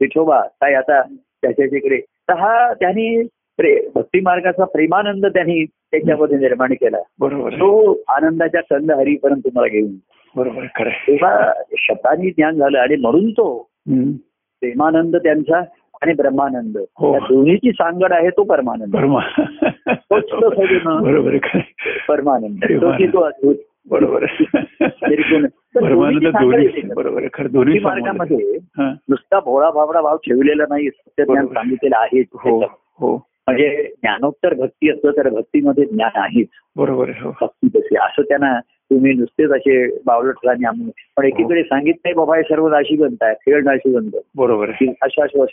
विठोबा काय आता त्याच्या तिकडे. तर हा त्यांनी प्रे भक्ती मार्गाचा प्रेमानंद त्यांनी त्याच्यामध्ये निर्माण केला. बरोबर. तो आनंदाच्या कंद हरीपर्यंत तुम्हाला घेऊन बरोबर खरं. तेव्हा शब्दांनी ज्ञान झालं आणि म्हणून तो. प्रेमानंद त्यांचा आणि ब्रह्मानंद हो. या दोन्हीची सांगड आहे तो परमानंद बरोबर. परमानंद तो अद्भुत बरोबर. बरोबर दोन्ही मार्गामध्ये. नुसता भोळा भाबडा भाव ठेवलेला नाही सत्य ज्ञान. सांगितलेलं आहे हो हो म्हणजे ज्ञानोत्तर भक्ती असलं तर भक्तीमध्ये ज्ञान आहेच. बरोबर हो. भक्ती कशी असं त्यांना तुम्ही नुसतेच असे आम्ही. पण एकीकडे सांगित नाही बाबा हे सर्व नाशिवंत आहे. खेळ नाशिवंत बरोबर अशाश्वत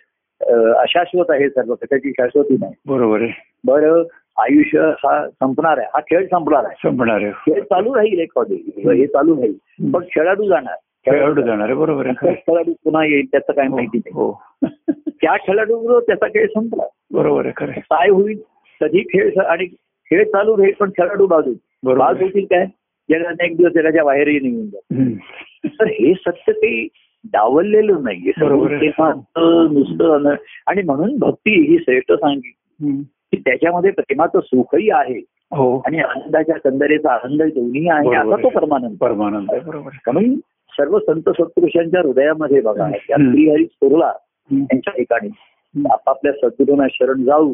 अशाश्वत आहे सर्व. कशाची शाश्वती नाही. बरोबर आहे. बरं आयुष्य हा संपणार आहे. हा खेळ संपणार आहे. संपणार आहे. खेळ चालू राहील एक हे चालू राहील. पण खेळाडू जाणार. खेळाडू जाणार आहे. बरोबर आहे. खेळाडू पुन्हा येईल त्याचं काय माहिती आहे. नाही. हो. त्या खेळाडू त्याचा खेळ संपला बरोबर आहे खरं. काय होईल कधी खेळ आणि खेळ चालू राहील पण खेळाडू बाजू बाज. होतील काय जगाने एक दिवस जगाच्या बाहेरही निघून जात. तर हे सत्य काही डावललेलं नाहीये नुसतं आणि म्हणून भक्ती ही श्रेष्ठ सांगी हम्म. की त्याच्यामध्ये प्रेमाचं सुखही आहे हो आणि आनंदाच्या कंदरेचा आनंद दोन्ही आहे असा तो. परमानंद परमानंद आहे बरोबर आहे. म्हणून सर्व संत सत्पुरुषांच्या हृदयामध्ये बघा हम्म. श्रीहरी थोरला हम्म. यांच्या ठिकाणी आपापल्या सद्गुरूंना शरण जाऊन.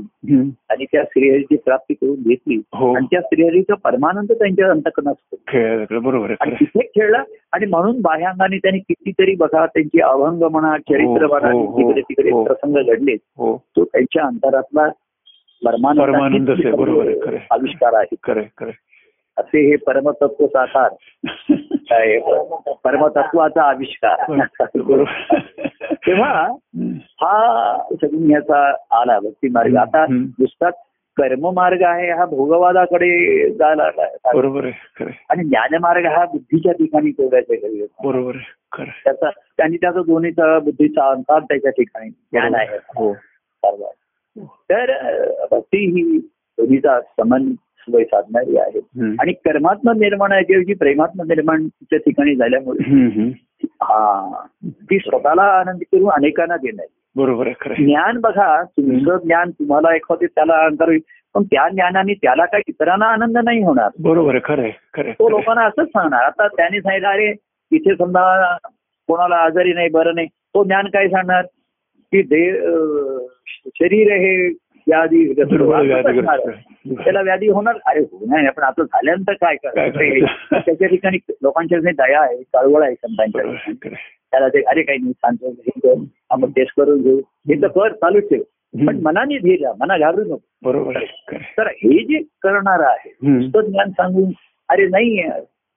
आणि त्या श्रीहरीची प्राप्ती करून घेतली हो आणि त्या श्रीहरीचा परमानंद त्यांच्या अंतकरणात असतो बरोबर आणि. तिथे खेळला आणि म्हणून बाह्यांगाने त्यांनी कितीतरी बघा त्यांची अभंग म्हणा चरित्र म्हणा हो, हो, तिकडे तिकडे हो. प्रसंग घडले हो तो त्यांच्या अंतरातला परमानंद. आविष्कार आहे. असे हे परमतत्व साकार परमतत्वाचा आविष्कार तेव्हा. हा सगळी ह्याचा आला भक्ती मार्ग आता हम्म. नुसता कर्ममार्ग आहे हा भोगवादाकडे जायला. बरोबर आहे. आणि ज्ञानमार्ग हा बुद्धीच्या ठिकाणी ठेवायचा बरोबर. त्याचा आणि त्याचा दोन्हीचा बुद्धीचा अंतर त्याच्या ठिकाणी ज्ञान आहे हो तर भक्ती ही दोन्हीचा समन्वय साधणारी आहे. आणि कर्मात्म निर्माणाऐवजी प्रेमात्म निर्माणच्या ठिकाणी झाल्यामुळे. हा. ती स्वतःला आनंद करून अनेकांना देणार बरोबर आहे. ज्ञान बघा तुमचं ज्ञान तुम्हाला एखादे त्याला अंतर होईल. पण त्या ज्ञानाने त्याला काही इतरांना आनंद नाही होणार. बरोबर खरं खरं तो. लोकांना असंच सांगणार आता त्याने सांगितलं अरे इथे समजा कोणाला आजारी नाही बरं नाही. तो ज्ञान काय सांगणार? की दे शरीर हे व्याधी. त्याला व्याधी होणार अरे हो नाही पण आता झाल्यानंतर काय करायचं? त्याच्या ठिकाणी लोकांच्या दया आहे कळवळ आहे संतांच्या. त्याला ते अरे काही नाही सांगतो आपण टेस्ट करून घेऊ हे तर कर चालू ठेव पण. मनाने धीर मना घाबरू नको बरोबर. तर हे जे करणार आहे. नुसतं ज्ञान सांगून अरे नाही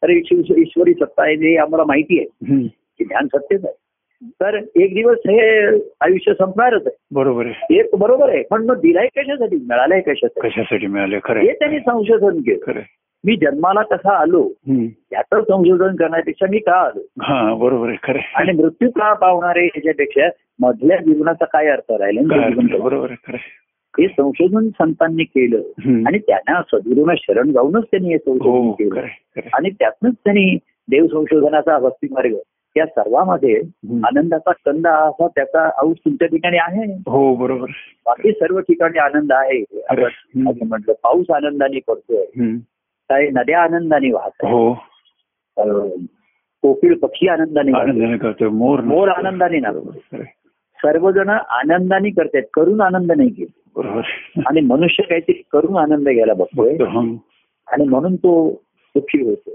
अरे शिव- ईश्वरी सत्ता आहे हे आम्हाला माहिती आहे. की ज्ञान सत्यच आहे तर एक दिवस हे आयुष्य संपणारच आहे बरोबर आहे हे बरोबर आहे पण मग दिलाय कशासाठी मिळालाय कशासाठी कशासाठी मिळाले खरं हे आहे. त्यांनी संशोधन केलं खरं आहे. मी जन्माला कसा आलो हम्म. याचं संशोधन करण्यापेक्षा मी का आलो हा बरोबर आहे खरं आहे. आणि मृत्यू का पावणारे याच्यापेक्षा मधल्या जीवनाचा काय अर्थ राहिला आणि काय ते जीवन अर्थ? कसं? बरोबर आहे खरं आहे. हे संशोधन संतांनी केलं हम्म. आणि त्यांना सद्गुरूंना शरण जाऊनच त्यांनी हे संशोधन हो केलं खरं आहे, खरं आहे. आणि त्यातनंच त्यांनी देव संशोधनाचा भक्ती मार्ग या सर्वांमध्ये. आनंदाचा कंद असा त्याचा अंश तुमच्या ठिकाणी आहे हो बरोबर. बाकी सर्व ठिकाणी आनंद आहे म्हटलं पाऊस आनंदाने पडतोय. काय नद्या आनंदाने वाहत हो कोकिळ पक्षी आनंदाने करतोय मोर मोर आनंदाने आहे. सर्वजण आनंदाने करतात करून आनंद नाही घेत बरोबर. आणि मनुष्य काहीतरी करून आनंद घ्यायला बघतोय बघतो. आणि म्हणून तो सुखी होतो.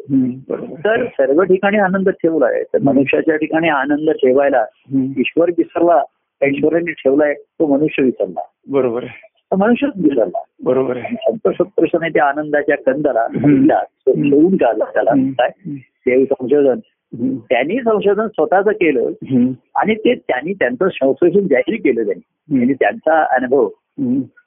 तर सर्व ठिकाणी आनंद ठेवलाय तर मनुष्याच्या ठिकाणी आनंद ठेवायला. ईश्वर विसरला ईश्वराने ठेवलाय तो मनुष्य विसरला. बरोबर मनुष्यच विसरला. बरोबर आहे. संत सत्पुरुषाने त्या आनंदाच्या कंदाला ठेवून काढला त्याला. काय? देव संशोधन. त्यांनी संशोधन स्वतःच केलं. आणि ते त्यांनी त्यांचं संशोधन जाहीर केलं त्यांनी त्यांचा अनुभव.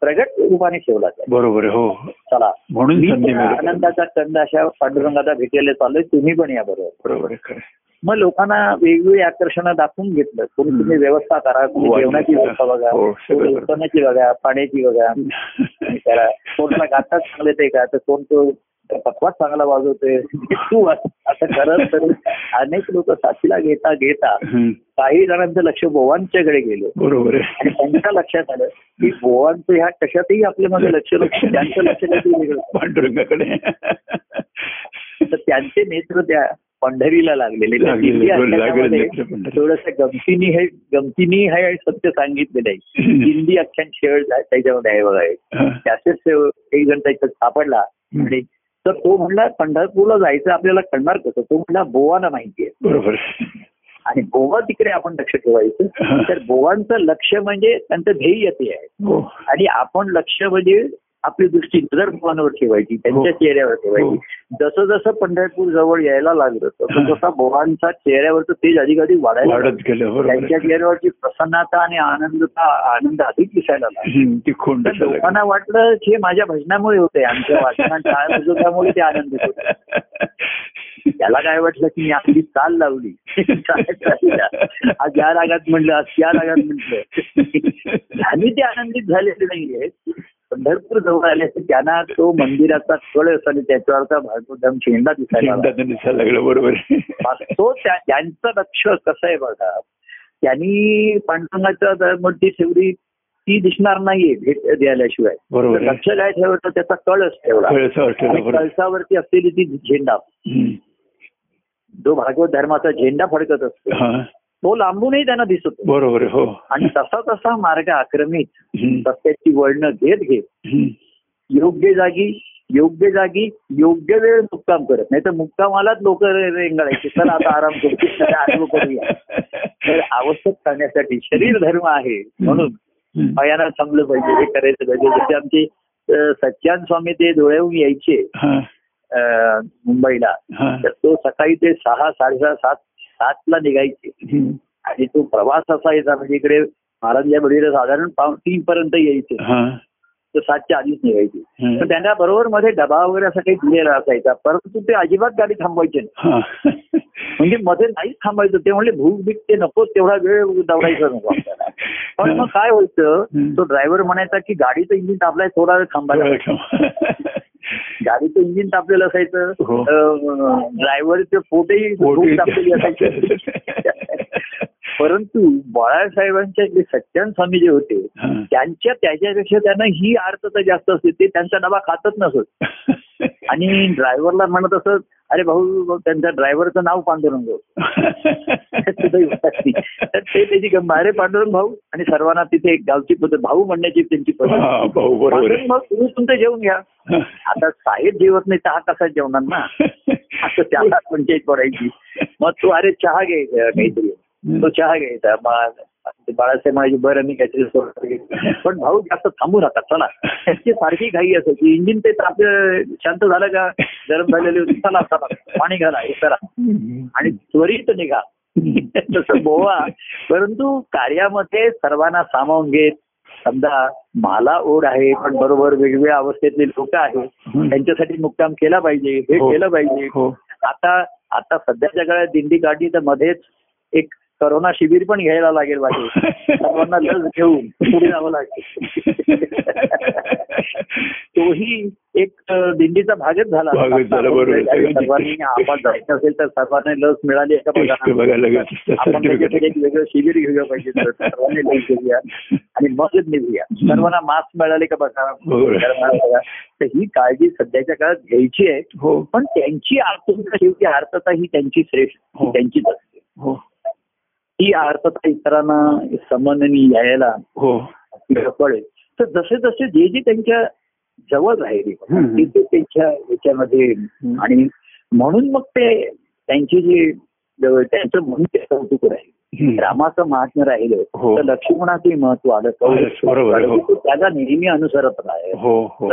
प्रगट रूपाने ठेवला. बरोबर हो चला म्हणून. आनंदाचा कंद अशा पांडुरंगाला भेटायला चाललोय तुम्ही पण या बरोबर बरोबर. मग लोकांना वेगवेगळी आकर्षणं दाखवून घेतलं. तुम्ही व्यवस्था करा जेवणाची व्यवस्था बघा हो. उत्पन्नाची बघा पाण्याची बघा करा कोणाला गातात चांगले ते का तर कोण तो पकवाट चांगला वाजवतोय. तू असं करत करत अनेक लोक साथीला घेता घेता. काही जणांचं लक्ष बोवांच्याकडे गेलं. बरोबर आणि त्यांच्या लक्षात आलं की बोवांचं ह्या कशातही आपल्या मध्ये लक्ष नसतं त्यांचं लक्ष वेगळं. पांडुरंगाकडे. तर त्यांचे नेत्र त्या पंढरीला लागलेले. थोडस गमतीनी हे गमतीनी हे सत्य सांगितलेलं आहे. हिंदी आख्यान खेळ त्याच्यामध्ये आहे बघा. त्याचेच एक जण त्याच्यात सापडला. आणि तर तो म्हणला पंढरपूरला जायचं आपल्याला कळणार कसं? तो म्हणला बोवाना माहितीये बरोबर. आणि गोवा तिकडे आपण लक्ष ठेवायचं. तर गोवांचं लक्ष म्हणजे त्यांचं ध्येय ते आहे. हो. आणि आपण लक्ष म्हणजे आपली दृष्टी नजर भगवानवर ठेवायची त्यांच्या हो. चेहऱ्यावर ठेवायची. जसं जसं पंढरपूर जवळ यायला लागलं तसं तसा भगवानचा चेहऱ्यावरचं तेज अधिक अधिक वाढायला त्यांच्या. चेहऱ्यावरची प्रसन्नता आणि आनंदता आनंद अधिक दिसायला लागला. लोकांना वाटलं हे माझ्या भजनामुळे होते आमच्या वाचनात त्यामुळे ते आनंदित होते. त्याला काय वाटलं की मी आपली चाल लावली. आज या रागात म्हणलं आज त्या रागात म्हटलं आणि ते आनंदित झालेले नाहीये पंढरपूर जवळ आले तर त्यांना तो मंदिराचा कळस आणि त्याच्यावरचा भागवतम शेंडा दिसायला लागला. दिसायला बरोबर तो त्या- त्यांचं लक्ष कसं आहे बघा त्यांनी पांडुरंगाच्या मूर्ती ठेवली ती दिसणार नाहीये भेट आहे. लक्ष काय ठेवलं त्याचा कळस ठेवला. कळसावरती असलेली ती झेंडा. जो भागवत धर्माचा झेंडा फडकत असतो. तो लांबूनही त्यांना दिसत. बरोबर हो आणि तसा तसा मार्ग आक्रमित हम्म. रस्त्याची वळणं घेत घेत. योग्य जागी योग्य जागी योग्य वेळ मुक्काम करत नाही तर मुक्कामालाच लोक रेंगाळायचे तर आता आराम करू चला आराम करूया तर आवश्यक करण्यासाठी शरीर धर्म आहे म्हणून. पायाला थांबलं पाहिजे हे करायचं पाहिजे जसे आमचे सच्चान स्वामी ते धुळ्याहून यायचे मुंबईला. तर तो सकाळी ते सहा साडेसहा सात सातला निघायचे. आणि तो प्रवास असायचा म्हणजे इकडे महाराजांच्या बळीला साधारण पाव तीन पर्यंत यायचे हा. तर सातच्या आधीच निघायचे. तर त्यांना बरोबर मध्ये डबा वगैरे असं काही दिलेला असायचा परंतु ते अजिबात गाडी थांबवायचे नाही. म्हणजे मध्ये नाहीच थांबायचं ते म्हणले भूक बीक ते नको तेवढा वेळ दौडायचा नको आपल्याला पण मग काय व्हायचं. तो ड्रायव्हर म्हणायचा की गाडीचं इंजिन तापलाय थोडा वेळ थांबायला गाडीचं इंजिन तापलेलं हो. असायचं ड्रायव्हरचे पोटही पोटही खूप तापलेली असायची परंतु बाळासाहेबांच्या जे सच्चान स्वामी जे होते हा. त्यांच्या त्याच्यापेक्षा त्यांना ही अर्थता जास्त असते ते त्यांचा डबा खातच नसत आणि ड्रायव्हरला म्हणत असत अरे भाऊ त्यांच्या ड्रायव्हरचं नाव पांडुरंग. तर ते त्याची अरे पांडुरंग भाऊ. आणि सर्वांना तिथे एक गावची पद्धत भाऊ म्हणण्याची त्यांची पद्धत. भाऊ तुम्ही तुमचं जेवून घ्या. आता साहेब जेवत नाही चहा कसा जेवणार ना? असं त्याला पंचायत पडायची मग तो अरे चहा घ्यायचा काहीतरी. तो चहा घ्यायचा. मग बाळासाहेब माझी बरं मी काहीतरी. पण भाऊ जास्त थांबू नका चला. त्याची सारखी घाई असायची इंजिन ते आपलं शांत झालं का? गरम झालेले होते चला चला पाणी घाला हे करा. आणि त्वरित निघा. तसं बोवा. परंतु कार्यामध्ये सर्वांना सामावून घेत समजा मला ओढ आहे पण बरोबर वेगवेगळ्या अवस्थेतले लोक आहेत त्यांच्यासाठी मुक्काम केला पाहिजे हे हो. केलं पाहिजे. हो. आता आता सध्याच्या काळात दिंडी काढली तर मध्येच एक करोना शिबिर पण घ्यायला लागेल वाटेल सर्वांना लस घेऊन पुढे जावं लागेल. तोही एक दिंडीचा भागच झाला. सर्वांनी आपण जायचं असेल तर सर्वांना लस मिळाली का तेच ते बघा लगेच आपण एक वेगळं शिबिर घेऊया पाहिजे तर सर्वांनी लस घेऊया आणि मगच निघूया. सर्वांना मास्क मिळाले का बघा. तर ही काळजी सध्याच्या काळात घ्यायची आहे. हो. पण त्यांची आर्तता शेवटी आर्तता ही त्यांची श्रेष्ठ हो. त्यांचीच असते. हो ती आर्तता इतरांना समननी यायला हो कळेल तर जसे जसे जे जे त्यांच्या जवळ राहिले. ते ते त्यांच्या याच्यामध्ये आणि म्हणून मग ते त्यांची जे त्यांचं म्हणून ते कौतुक राहील. रामाचं महात्म्य राहिलं हो. तर लक्ष्मणाचंही महत्त्व आलं हो. त्याला नेहमी अनुसरत राहील हो हो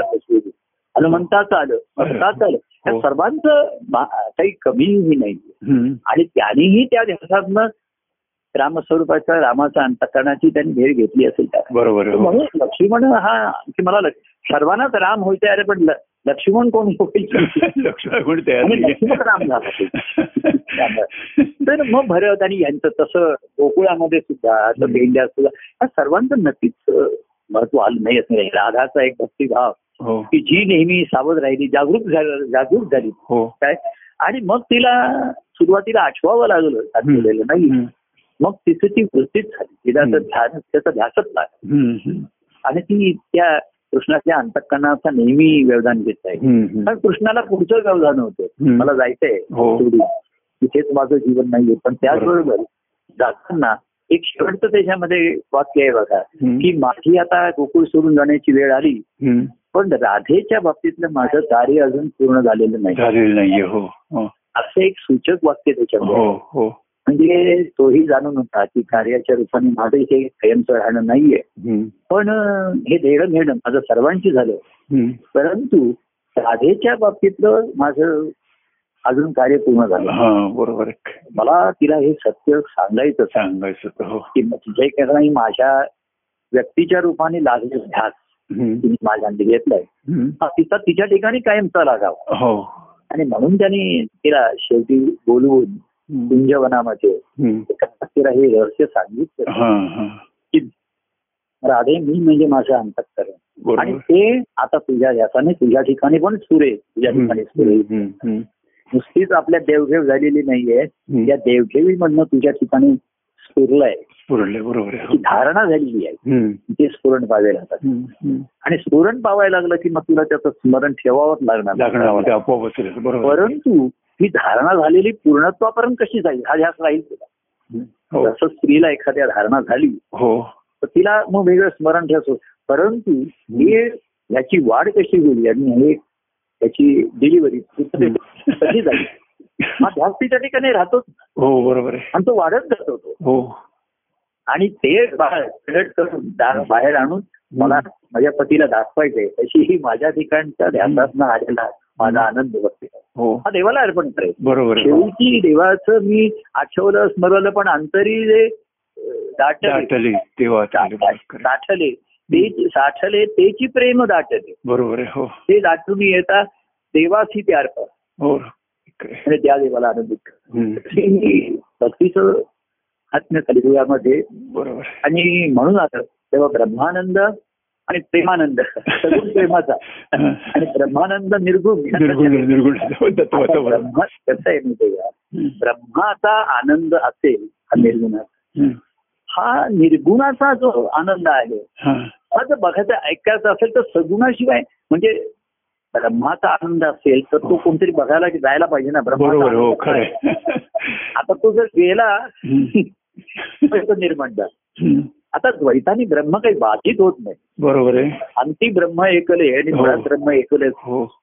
हनुमंताचं आलं भक्ताचं आलं त्या. सर्वांचं काही कमीही नाही. आणि त्यांनीही त्या ध्यासातनं रामस्वरूपाच्या रामाच्या अंतकरणाची त्यांनी भेट घेतली असेल त्या बरोबर हो. म्हणून लक्ष्मण हा की मला सर्वांनाच राम होते अरे पण लक्ष्मण कोण होईल? लक्ष्मण राम झाला तर मग भरत आणि यांचं तसं गोकुळामध्ये सुद्धा भेंड्या सुद्धा या सर्वांचं नक्कीच महत्त्व आलं नाही असं नाही. राधाचा एक भक्तिभाव हो. की जी नेहमी सावध राहिली जागरूक झाली जागरूक झाली. हो. काय? आणि मग तिला सुरुवातीला आठवावं लागलं नाही. मग तिचं ती वृत्तीच झाली तिला हम्म. ध्यान त्याचा ध्यासच लागला. आणि ती त्या कृष्णाच्या अंतकरणाचा नेहमी व्यवधान घेत आहे. कारण कृष्णाला पुढचं व्यवधान होतं. मला जायचंय हो. तिथेच माझं जीवन नाहीये पण त्याचबरोबर जाताना एक शेवटचं त्याच्यामध्ये वाक्य आहे बघा. की माझी आता गोकुळ सोडून जाण्याची वेळ आली. पण राधेच्या बाबतीतलं माझं कार्य अजून पूर्ण झालेलं नाही झालेलं नाहीये हो हो असं एक सूचक वाक्य त्याच्यामध्ये म्हणजे तोही जाणून होता की कार्याच्या रूपाने माझं इथे कायमचं राहणं नाहीये. पण हे देणं घेणं माझं सर्वांची झालं. परंतु राधेच्या बाबतीतलं माझं अजून कार्य पूर्ण झालं हा बरोबर मला तिला हे सत्य सांगायचं सांगायचं हो की जे काही माझ्या व्यक्तीच्या रूपाने लागले ध्यास. तिने माझ्या घेतलाय. हा तिचा तिच्या ठिकाणी कायमचा लागावा हो आणि म्हणून त्यांनी तिला शेवटी बोलवून. कुंजवनामध्ये. तिला हे रहस्य सांगितलं. हा हा. की राधे मी म्हणजे माझं अंतकरण. आणि ते आता तुझ्या ध्यासाने तुझ्या ठिकाणी पण सुरे तुझ्या ठिकाणी सुरे. नुसतीच आपल्या देवघेव झालेली नाहीये. या देवघेवी म्हणणं तुझ्या ठिकाणी स्फुरलंय बरोबर. धारणा झालेली आहे. ते स्फुरण पाहावे लागतात. आणि स्फुरण पावायला लागलं की मग तुला त्याचं स्मरण ठेवावंच लागणार. परंतु ही धारणा झालेली पूर्णत्वापर्यंत कशी जाईल? हा ध्यास राहील तुला. हो. जसं स्त्रीला एखाद्या धारणा झाली हो. तर तिला मग वेगळं स्मरण ठेवतो परंतु हे याची वाढ कशी होईल? आणि हे याची डिलिव्हरी कशी हा ध्यास तिच्या ठिकाणी राहतोच हो बरोबर आहे. आणि तो वाढत जातो तो हो. आणि ते बाहेर करून बाहेर आणून मला माझ्या पतीला दाखवायचंय. अशी ही माझ्या ठिकाणच्या ध्यासातनं आलेला माझा आनंद बघते हो. हा देवाला अर्पण करायचं बरोबर. शेवटी देवाचं मी आठवलं स्मरवलं पण अंतरी जे दाटले. दाटले ते साठले तेची प्रेम दाटले. बरोबर हो. ते दाटून येता देवासी ते अर्पण हो. त्या देवाला आनंदित भक्तीचं आत्म्य कलियुगामध्ये बरोबर. आणि म्हणून आता तेव्हा ब्रह्मानंद आणि प्रेमानंद सगुण प्रेमाचा आणि ब्रह्मानंद निर्गुण निर्गुण ब्रह्म कसं आहे हम्म. ब्रह्माचा आनंद असेल हा निर्गुणाचा. हा निर्गुणाचा जो आनंद आहे हा. हा जर बघायचा ऐकायचा असेल तर सगुणाशिवाय म्हणजे ब्रह्माचा आनंद असेल तर तो कोणतरी बघायला जायला पाहिजे ना बरोबर हो. आता तो जर गेला तो निर्माण झाला. आता द्वैतानी ब्रह्म काही बाधित होत नाही. बरोबर आहे. अंती ब्रह्म एकले आणि हो. मुळात ब्रह्म एकले. हो.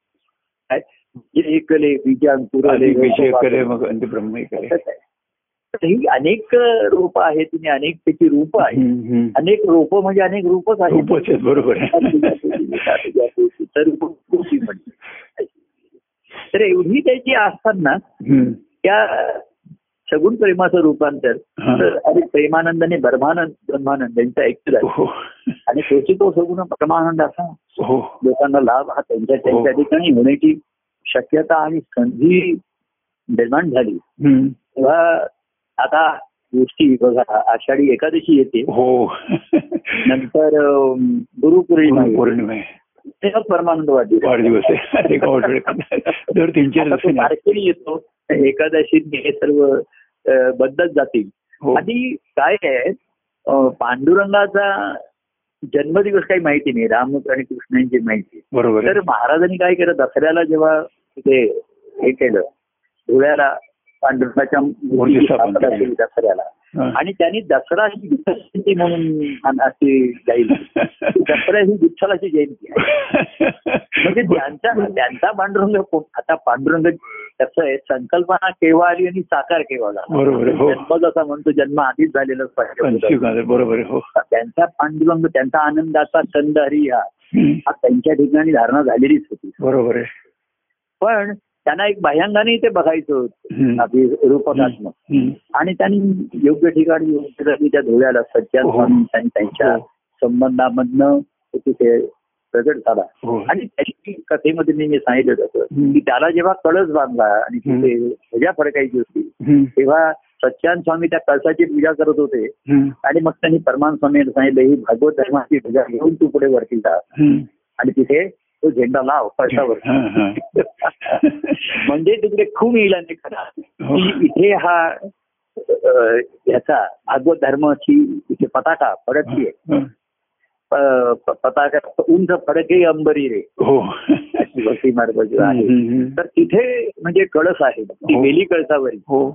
एकले बीजांकुरले ब्रह्म आहे. तर ही अनेक रूप आहेत आणि अनेक त्याची रूप हम्म. अनेक रूप म्हणजे अनेक रूपच आहेत. बरोबर आहे. तर एवढी त्याची असताना. त्या सगुण प्रेमाचं रूपांतर तर आणि प्रेमानंदाने ब्रह्मानंद ब्रह्मानंद यांचा ऐकलं आहे. हो. आणि तोची तो सगुण परमानंद असा. हो. लोकांना लाभ हा त्यांच्या हो. त्यांच्या ठिकाणी होण्याची शक्यता आणि संधी निर्माण झाली. तेव्हा आता गोष्टी बघा आषाढी एकादशी येते. हो. नंतर गुरुपौर्णिमा. पौर्णिमा तेव्हा परमानंद वाढली वाढदिवस आहे. दर तीन चार येतो. एकादशी हे सर्व बदलत जातील. हो. आणि काय आहे पांडुरंगाचा जन्मदिवस काही माहिती नाही राम आणि कृष्णांची माहिती. बरोबर तर महाराजांनी काय केलं दसऱ्याला जेव्हा ते हे केलं धुळ्याला पांडुरंगाच्या दसऱ्याला. हा. आणि त्यांनी दसरा ही विठ्ठलाची म्हणून अशी जाईल दसरा ही विठ्ठलाची जयंती आहे. म्हणजे त्यांचा त्यांचा पांडुरंग आता पांडुरंग कसं आहे संकल्पना केव्हा आली आणि साकार केव्हा झाला बरोबर हो. जन्म जसा म्हणतो जन्म आधीच झालेलाच पाहिजे बरोबर हो त्यांचा पांडुरंग त्यांचा आनंदाचा कंद हरी हा. हा त्यांच्या ठिकाणी धारणा झालेलीच होती बरोबर आहे पण त्यांना एक बाह्यांगाने ते बघायचं होतं रूपकात्मक. आणि त्यांनी योग्य ठिकाणी योग्य त्या धुळ्याला सज्जन हो. त्यांच्या. संबंधामधनं तिथे प्रगट झाला हो आणि त्याची कथेमध्ये मी सांगितलं. होतं की त्याला जेव्हा कळस बांधला आणि तिथे ध्वजा फडकायची होती. तेव्हा सच्चान स्वामी त्या कळसाची पूजा करत होते. आणि मग त्यांनी परमान स्वामींना सांगितलं ही भागवत धर्माची पूजा घेऊन तू पुढे वरती जा. आणि तिथे तो झेंडा लाव कळसावर. म्हणजे तिकडे खूप येईल आणि खरा हो. की इथे हा याचा भागवत धर्माची इथे पताका फडकली आहे हा. प- प- पताका उंच फडके अंबरी रे. हो. आहे. तर तिथे म्हणजे कळस आहे. ती हो. वेली कळसावरी. हो.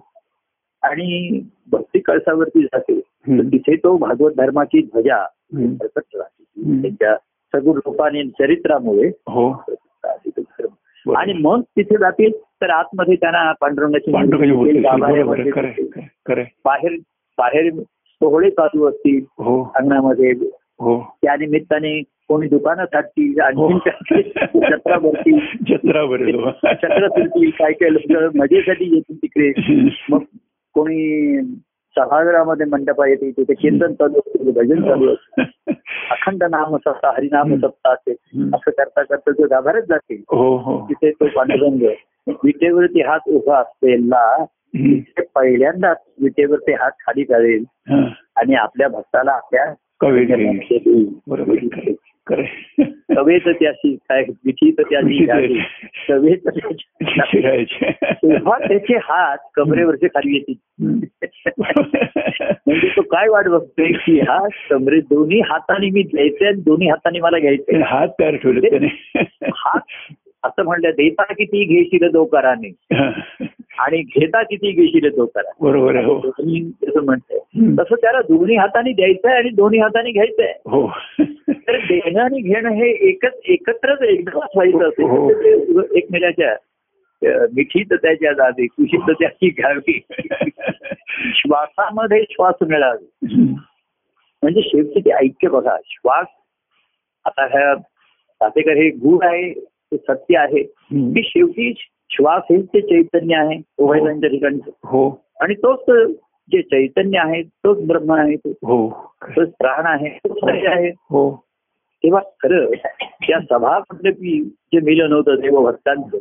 आणि भक्ती कळसावरती जाते. तिथे तो भागवत धर्माची ध्वजा. प्रकट राहते. त्यांच्या सगुण रूपाने चरित्रामुळे हो. आणि मग तिथे जातील तर आतमध्ये त्यांना पांडुरंगाची. बाहेर बाहेर सोहळे चालू असतील. हो. अंगणामध्ये त्या निमित्ताने कोणी दुकानं थाटतील हो. आणखी जत्रा भरतील. जत्रा बरं चक्र फिरतील काय काय लोक मजेसाठी येतील तिकडे. मग कोणी सभागृहामध्ये मंडप येते तिथे कीर्तन चालू असते भजन चालू असते. अखंड नाम सत्ता हरिनाम सत्ता असते. असं करता करता जो गाभारत जाते हो हो. तिथे तो पांडुरंग विटेवरती हात उभा असलेला पहिल्यांदाच विटेवरती हात खाली करेल हा. आणि आपल्या भक्ताला आपल्या बरोबर. कवेत. त्याशी काय विठी तर त्याची. कवेत त्याची. तेव्हा त्याचे हात कमरेवरचे खाली येतील. म्हणजे तो काय वाट बघतोय की हा कमरे दोन्ही हाताने मी द्यायचे आणि दोन्ही हाताने मला घ्यायचंय हात तयार ठेवले हात असं म्हणलं देता किती घेशील दो कराने हा. आणि घेता किती घेशील दो करा. बरोबर हो. असं म्हणतंय. तसं त्याला दोन्ही हाताने द्यायचंय आणि दोन्ही हाताने घ्यायचंय. हो. तर देणं आणि घेणं हे एकच एकत्रच एकदमच व्हायचं हो. असेल तर ते एकमेकाच्या मिठीत त्याच्या जावी कुशीत त्याची घ्यावी श्वासामध्ये श्वास मिळावे. म्हणजे शेवटी ते ऐक्य बघा. श्वास आता ह्या सातेकर हे गुण आहे ते सत्य आहे. की शेवटी श्वास हेच ते चैतन्य आहे उभयतांच्या ठिकाणी हो. आणि तोच जे चैतन्य आहे तोच ब्रह्म आहे तो हो. तोच प्राण आहे तोच आहे. हो. तेव्हा खरं त्या सभा मंडपी जे मिलन होतं देव भक्तांचं.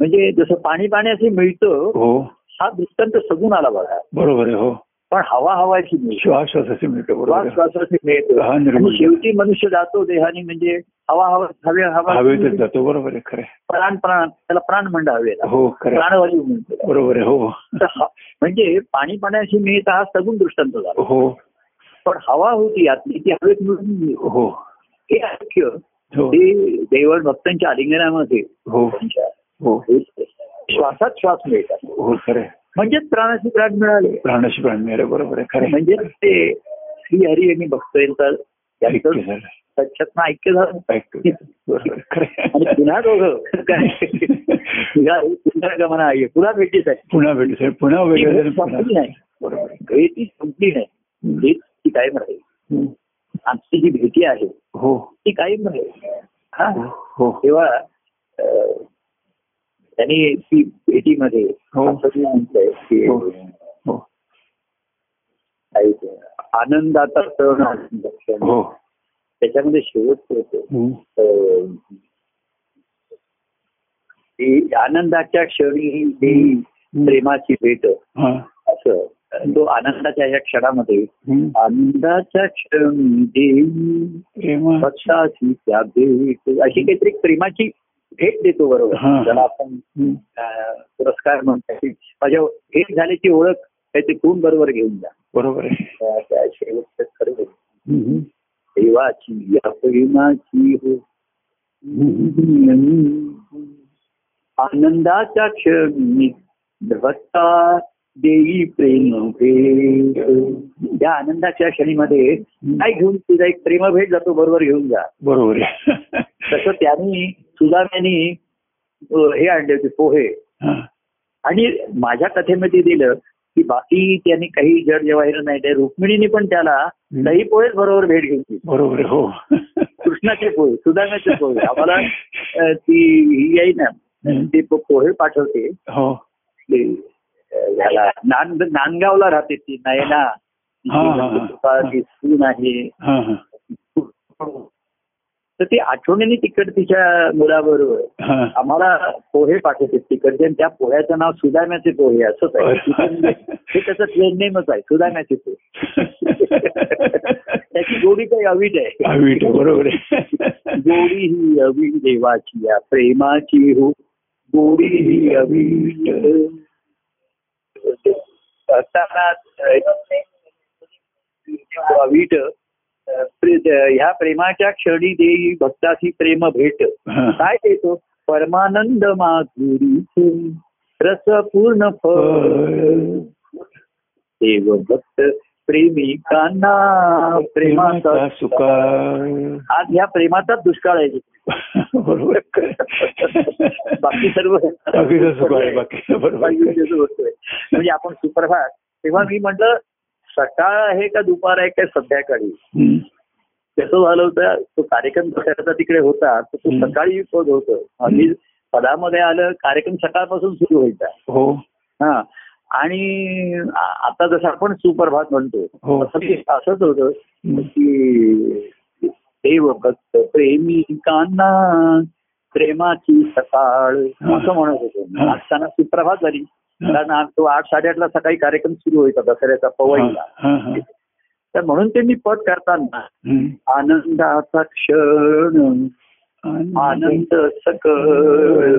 म्हणजे जसं पाणी पाण्याचे मिळतं हो. हा दृष्टांत सगून आला बघा. बरोबर आहे हो. पण हवा हवाची श्वासाचे मिळतो हा, शेवटी मनुष्य जातो देहाने म्हणजे हवा हवा हवे हवा हवेतच जातो. बरोबर आहे खरं. प्राण प्राण त्याला प्राण म्हणलं हवेला हो. प्राणवायू म्हणतो बरोबर आहे हो. ह- म्हणजे पाणी पाण्याशी मिळता हा सगुण दृष्टांत झाला. हो. पण हवा होती आतली ती हवेत मिळून. हो. हे ऐक्य हो. ते देवळ भक्तांच्या आलिंगनामध्ये हो. हो. श्वासात श्वास मिळतात. हो खरं. म्हणजेच प्राणाशी प्राण मिळाले. प्राणाशी प्राण मिळाले बरोबर आहे खरं आहे. म्हणजे ते श्री हरी यांनी भक्तांचं ऐक्य त्यांचं झालं. सच्छत्न ऐक्य झालं. आहे. खरं आहे. आणि पुन्हा दोघं. काय? पुन्हा गमना आहे. पुन्हा भेटीच आहे पुन्हा भेटू साहेब पुन्हा. वेगळं संपली नाही. बरोबर आहे. भेट ती संपली नाही. भेट ती कायम राहील. आमची जी भेटी आहे हो. ती कायम राहील. हा. हो. तेव्हा अं, त्यांनी ती भेटीमध्ये हो. हो. हो आनंदाचा सण. हो त्याच्यामध्ये शेवट होतो आनंदाच्या क्षणी देई प्रेमाची भेट हा. असं तो आनंदाच्या या क्षणामध्ये. आनंदाच्या क्षणी त्या भेट अशी काहीतरी प्रेमाची भेट देतो बरोबर. ज्याला आपण पुरस्कार म्हणतो माझ्या भेट झाल्याची ओळख काहीतरी कोण बरोबर घेऊन जा. बरोबर त्या- खरं. देवाची या प्रेमाची हो. आनंदाच्या क्षणी भक्ता देई प्रेम भेट. त्या आनंदाच्या क्षणीमध्ये काय घेऊन तुझा एक प्रेम भेट जातो बरोबर घेऊन जा. बरोबर तसं त्यांनी सुदाम्यानी अं, हे आणले होते पोहे हा. आणि माझ्या कथेमध्ये दिलं की बाकी त्यांनी काही जड जेवायला नाही ते रुक्मिणीने पण त्याला दही पोहेच बरोबर भेट घेतली बरोबर हो कृष्णाचे पोहे सुदाम्याचे पोहे आम्हाला ती ही येई ना ते पोहे पाठवते हो नांदगावला राहते ती नयना हा, हा, हा. ती सून आहे हा हा तर ती आठवणीने तिकड तिच्या मुलाबरोबर हा. आम्हाला पोहे पाठवते तिकडचे आणि त्या पोह्याचं नाव सुदाम्याचे पोहे असंच आहे म्हणजे हे त्याचं ट्रेन नेमच आहे सुदाम्याचे पोहे त्याची गोडी काही अवीट आहे अवीट बरोबर आहे गोडी ही अवीट देवाची या प्रेमाची हो गोडी ही अवीट असताना अवीट ह्या प्रेमाच्या क्षणी देई भक्ताची प्रेम भेट. काय देतो? परमानंद माधुरी रस पूर्ण फळ. देव भक्त प्रेमिकांना प्रेमाचा आज ह्या प्रेमाचाच दुष्काळ आहे. बरोबर. बाकी सर्व. म्हणजे आपण सुप्रभात. तेव्हा मी म्हटलं सकाळ आहे का दुपार आहे का संध्याकाळी. कसं झालं होतं तो कार्यक्रम प्रसाराचा तिकडे होता तर तो. सकाळी पद होतं आम्ही पदामध्ये आलं कार्यक्रम सकाळपासून सुरू व्हायचा हो हा आणि आता जसं आपण सुप्रभात म्हणतो हो. असंच होतं. की देव भक्त प्रेमिकांना प्रेमाची सकाळ असं म्हणत होतो. असताना सुप्रभात झाली. कारण तो आठ साडेआठला सकाळी कार्यक्रम सुरू व्हायचा दसऱ्याचा पवईला. तर म्हणून ते मी पद करताना. आनंदाचा क्षण आनंद. सकळ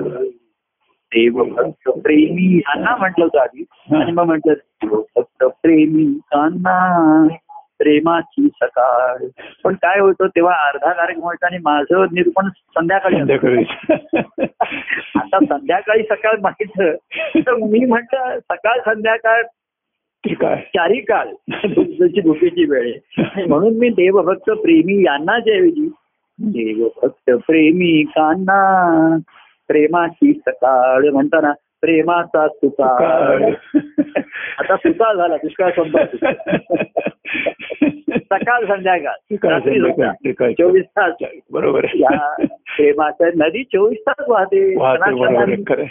देव भक्त प्रेमी यांना म्हटलं होतं आधी. आणि मग म्हटलं देव भक्त प्रेमिकांना प्रेमाची सकाळ. पण काय होतं तेव्हा अर्धा कार्यक्रम व्हायचा आणि माझं निरूपण संध्याकाळी आता संध्याकाळी सकाळ माहीत तर मी म्हटलं सकाळ संध्याकाळ चारी काळ जशी भुकेची वेळ आहे. म्हणून मी देवभक्त प्रेमी यांना ऐवजी देवभक्त प्रेमिकांना प्रेमाची सकाळ म्हणताना प्रेमाचा सुकाळ आता सुकाळ झाला दुष्काळ संपला सकाळ संध्याकाळ. चोवीस तास. बरोबर या प्रेमाच्या नदी चोवीस तास वाहते.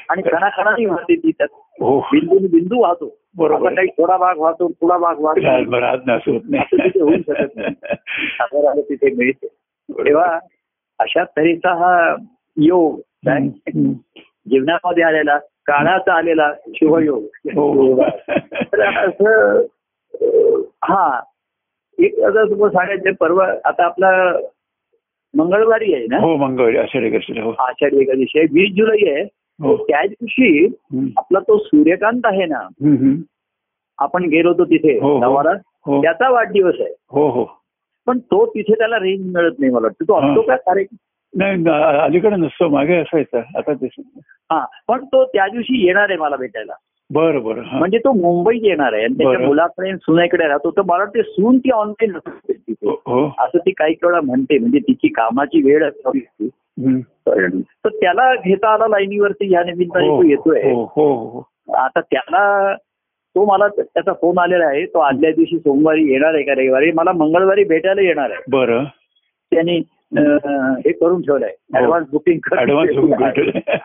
आणि कणाकणाने वाहते ती त्यात हो. बिंदू बिंदू वाहतो. बरोबर. काही थोडा भाग वाहतो थोडा भाग वाहतो. होऊ शकत नाही. तिथे मिळते. तेव्हा अशा तऱ्हेचा हा योग. जीवनामध्ये आलेला काळाचा आलेला शिवयोग. हो. असं हा. एक आता तुम्हाला सांगायचं परवा आता आपला मंगळवारी आहे ना? हो मंगळवारी आषाढी एकादशीला हो. आषाढी एकादशी आहे वीस जुलै आहे. हो. त्या दिवशी. आपला तो सूर्यकांत आहे ना. आपण गेलो होतो तिथे. नवारा. हो. त्याचा वाढदिवस आहे. हो हो. पण तो तिथे त्याला रेंज मिळत नाही मला वाटतं. तो असतो का? कार्यक्रम नाही न- अलीकडे नसतो मागे असायचा आता ते हा पण तो त्या दिवशी येणार आहे मला भेटायला. बरं बरं. म्हणजे तो मुंबईत येणार आहे आणि त्याच्या. मुलाकडे सुनाईकडे राहतो. तर मला वाटते सून ती ऑनलाईन हो, हो. असं ती काही वेळा म्हणते म्हणजे तिची कामाची वेळ असावी. तर त्याला घेता आला लाईनीवरती या निमित्ताने तो येतोय. हो हो हो. आता त्याला तो मला त्याचा फोन आलेला आहे. तो आदल्या दिवशी सोमवारी येणार आहे का रविवारी? मला मंगळवारी भेटायला येणार आहे. बरं. त्यांनी हे करून ठेवलंय हो. ऍडव्हान्स बुकिंग ऍडव्हान्स बुकिंग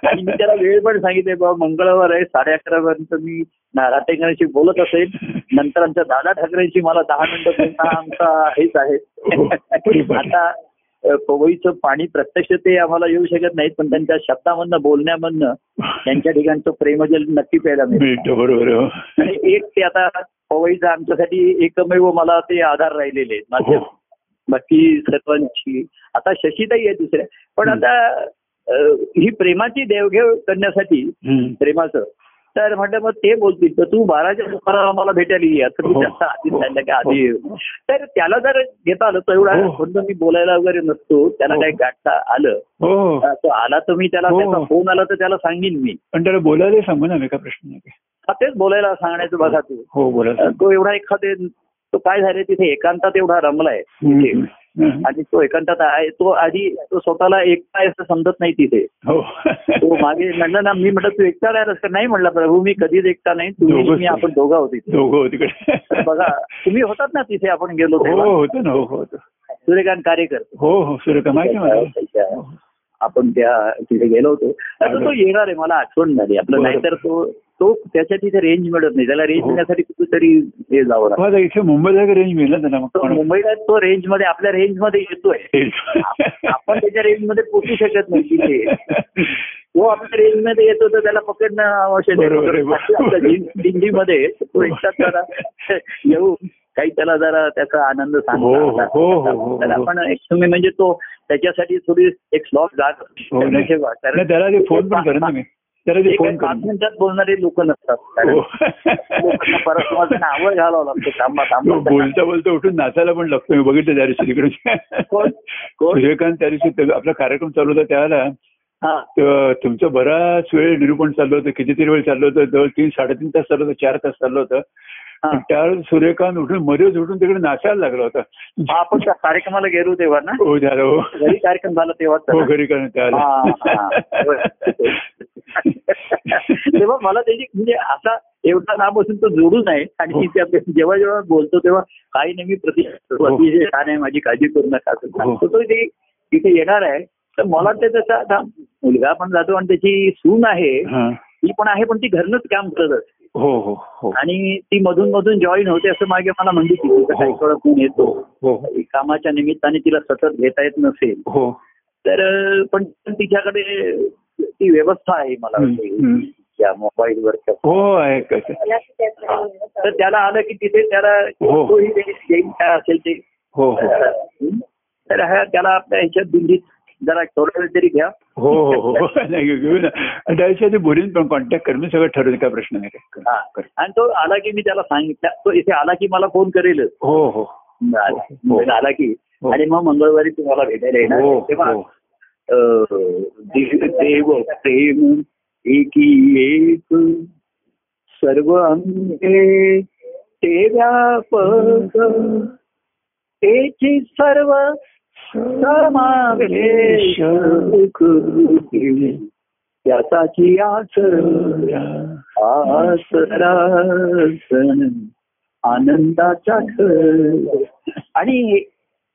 आणि मी त्याला वेळ पण सांगितले बाबा मंगळवार आहे साडे अकरा पर्यंत मी नाराटेकरांशी बोलत असेल नंतर आमच्या दादा ठाकरेंशी मला दहा मिनिटं हा आमचा हेच आहे हो. आता पवईचं पाणी प्रत्यक्ष ते आम्हाला येऊ शकत नाहीत पण त्यांच्या शब्दामधनं बोलण्यामधनं त्यांच्या ठिकाणचं प्रेमजल नक्की प्यायला मिळेल भेटतो बरोबर हो. आणि एक ते आता पवईचं आमच्यासाठी एकमेव मला ते आधार राहिलेले आहेत माझे हो. बाकी सर्वांची आता शशीताई आहे दुसऱ्या पण. आता ही प्रेमाची देवघेव करण्यासाठी. प्रेमाचं तर म्हटलं मग ते बोलतील तर तू बाराच्या सुमाराला मला भेटायला ये असं मी हो. त्यांना आधी सांगितलं की आधी ये. तर त्याला जर घेता आलं तर एवढा हो. कोणतं मी बोलायला वगैरे नसतो त्याला हो. काही गाठता आलं हो तो आला तर मी त्याला हो. त्याचा फोन आला तर त्याला सांगीन मी पण त्याला बोलायला सांगू ना मी का प्रश्न. हा, तेच बोलायला सांगण्याचं बघा तू हो तो एवढा एखादे तो काय झाले तिथे एकांतात एवढा रमलाय. आणि तो एकांतात आहे तो आधी तो स्वतःला एकटा आहे असं समजत नाही तिथे. हो. तो मागे म्हणलं ना मी म्हटलं तू एकटा राहिलास का? नाही म्हणला प्रभू मी कधीच एकटा नाही. तुम्ही मी आपण दोघं होती बघा तुम्ही होतात ना तिथे आपण गेलो हो होतो हो होतो. सूर्यकांत कार्यकर हो हो सूर्यका माहिती आहे मला त्याच्या- आपण त्या तिथे गेलो होतो. आता तो येणार आहे मला आठवण झाली. आपलं. नाहीतर तो तो त्याच्या तिथे रेंज मिळत नाही. त्याला रेंज हो. मिळण्यासाठी कुठेतरी हे जावं लागतं. इथे मुंबईला रेंज मिळेल ना तो त्यांना मुंबईला तो रेंजमध्ये आपल्या रेंजमध्ये येतोय. आपण त्याच्या रेंजमध्ये पोचू शकत नाही तिथे. तो आपल्या रेंजमध्ये येतो तर त्याला पकडणं आवश्यक आहे, दिंडीमध्ये तो एकटाच जरा येऊ. काही त्याला जरा त्याचा आनंद सांगता आपण एक तुम्ही म्हणजे तो त्याच्यासाठी थोडी एक स्लॉट जात हो, त्याला फोन पण त्याला ते फोन मिनिटात बोलणारे लोक नसतात. हो. परत माझं नावं घालावं लागतं. थांबा थांबा बोलता बोलता उठून नाचायला पण लागतो. मी बघितलं त्या दिवशी तिकडे. सूर्यकांत त्या दिवशी आपला कार्यक्रम चालू होता त्यावेळेला. हा. त- तुमचं बराच वेळ निरूपण चाललं होतं. कितीतरी वेळ चाललं होतं. जवळ तीन साडेतीन तास चाललं होतं. चार तास चाललं होतं. त्यावेळेस सूर्यकांत उठून मध्येच उठून तिकडे नाचायला लागला होता. आपण त्या कार्यक्रमाला गेलो तेव्हा ना? हो झालं हो. घरी कार्यक्रम झाला तेव्हा हो घरी. तेव्हा मला त्याची म्हणजे असा एवढा नाम असून तो जोडू नये. आणि हो. जेव्हा जेव्हा बोलतो तेव्हा काही नेहमी प्रति हो. अतिशय छान आहे माझी काळजी करू नका. हो. सांगतो तो ते तिथे येणार आहे. तर मला ते त्याचा आता मुलगा पण जातो आणि त्याची सून आहे. हा. ती पण आहे पण ती घरनच काम करत असते. हो हो आणि ती मधून मधून जॉईन होते असं मागे मला म्हणली की काही नाही येतो. कामाच्या निमित्ताने तिला सतत घेता येत नसेल. हो. तर पण तिच्याकडे ती व्यवस्था आहे मला वाटते. त्या मोबाईलवर हो आहे. कसं तर त्याला आलं की तिथे त्याला हो. ते येईल काय असेल ते. हो हो. हं? तर हा त्याला आपल्या ह्याच्यात दिल्लीत जरा थोडा वेळ तरी घ्या. हो हो हो. नाही घेऊ ना. आणि त्याविषयी बोलीन पण कॉन्टॅक्ट कर मी सगळं ठरवलं काय प्रश्न नाही हा. आणि तो आला की मी त्याला सांगितलं. तो इथे आला की मला फोन करेलच. हो हो. आला. की. हो. आणि मग मंगळवारी तुम्हाला भेटायला येणार. हो. तेव्हा हो देव प्रेम एकी एक सर्व अंगे ते व्यापक तेची सर्व समावेश कृती. त्याचाची आसर आसरासन आनंदाचा खर आणि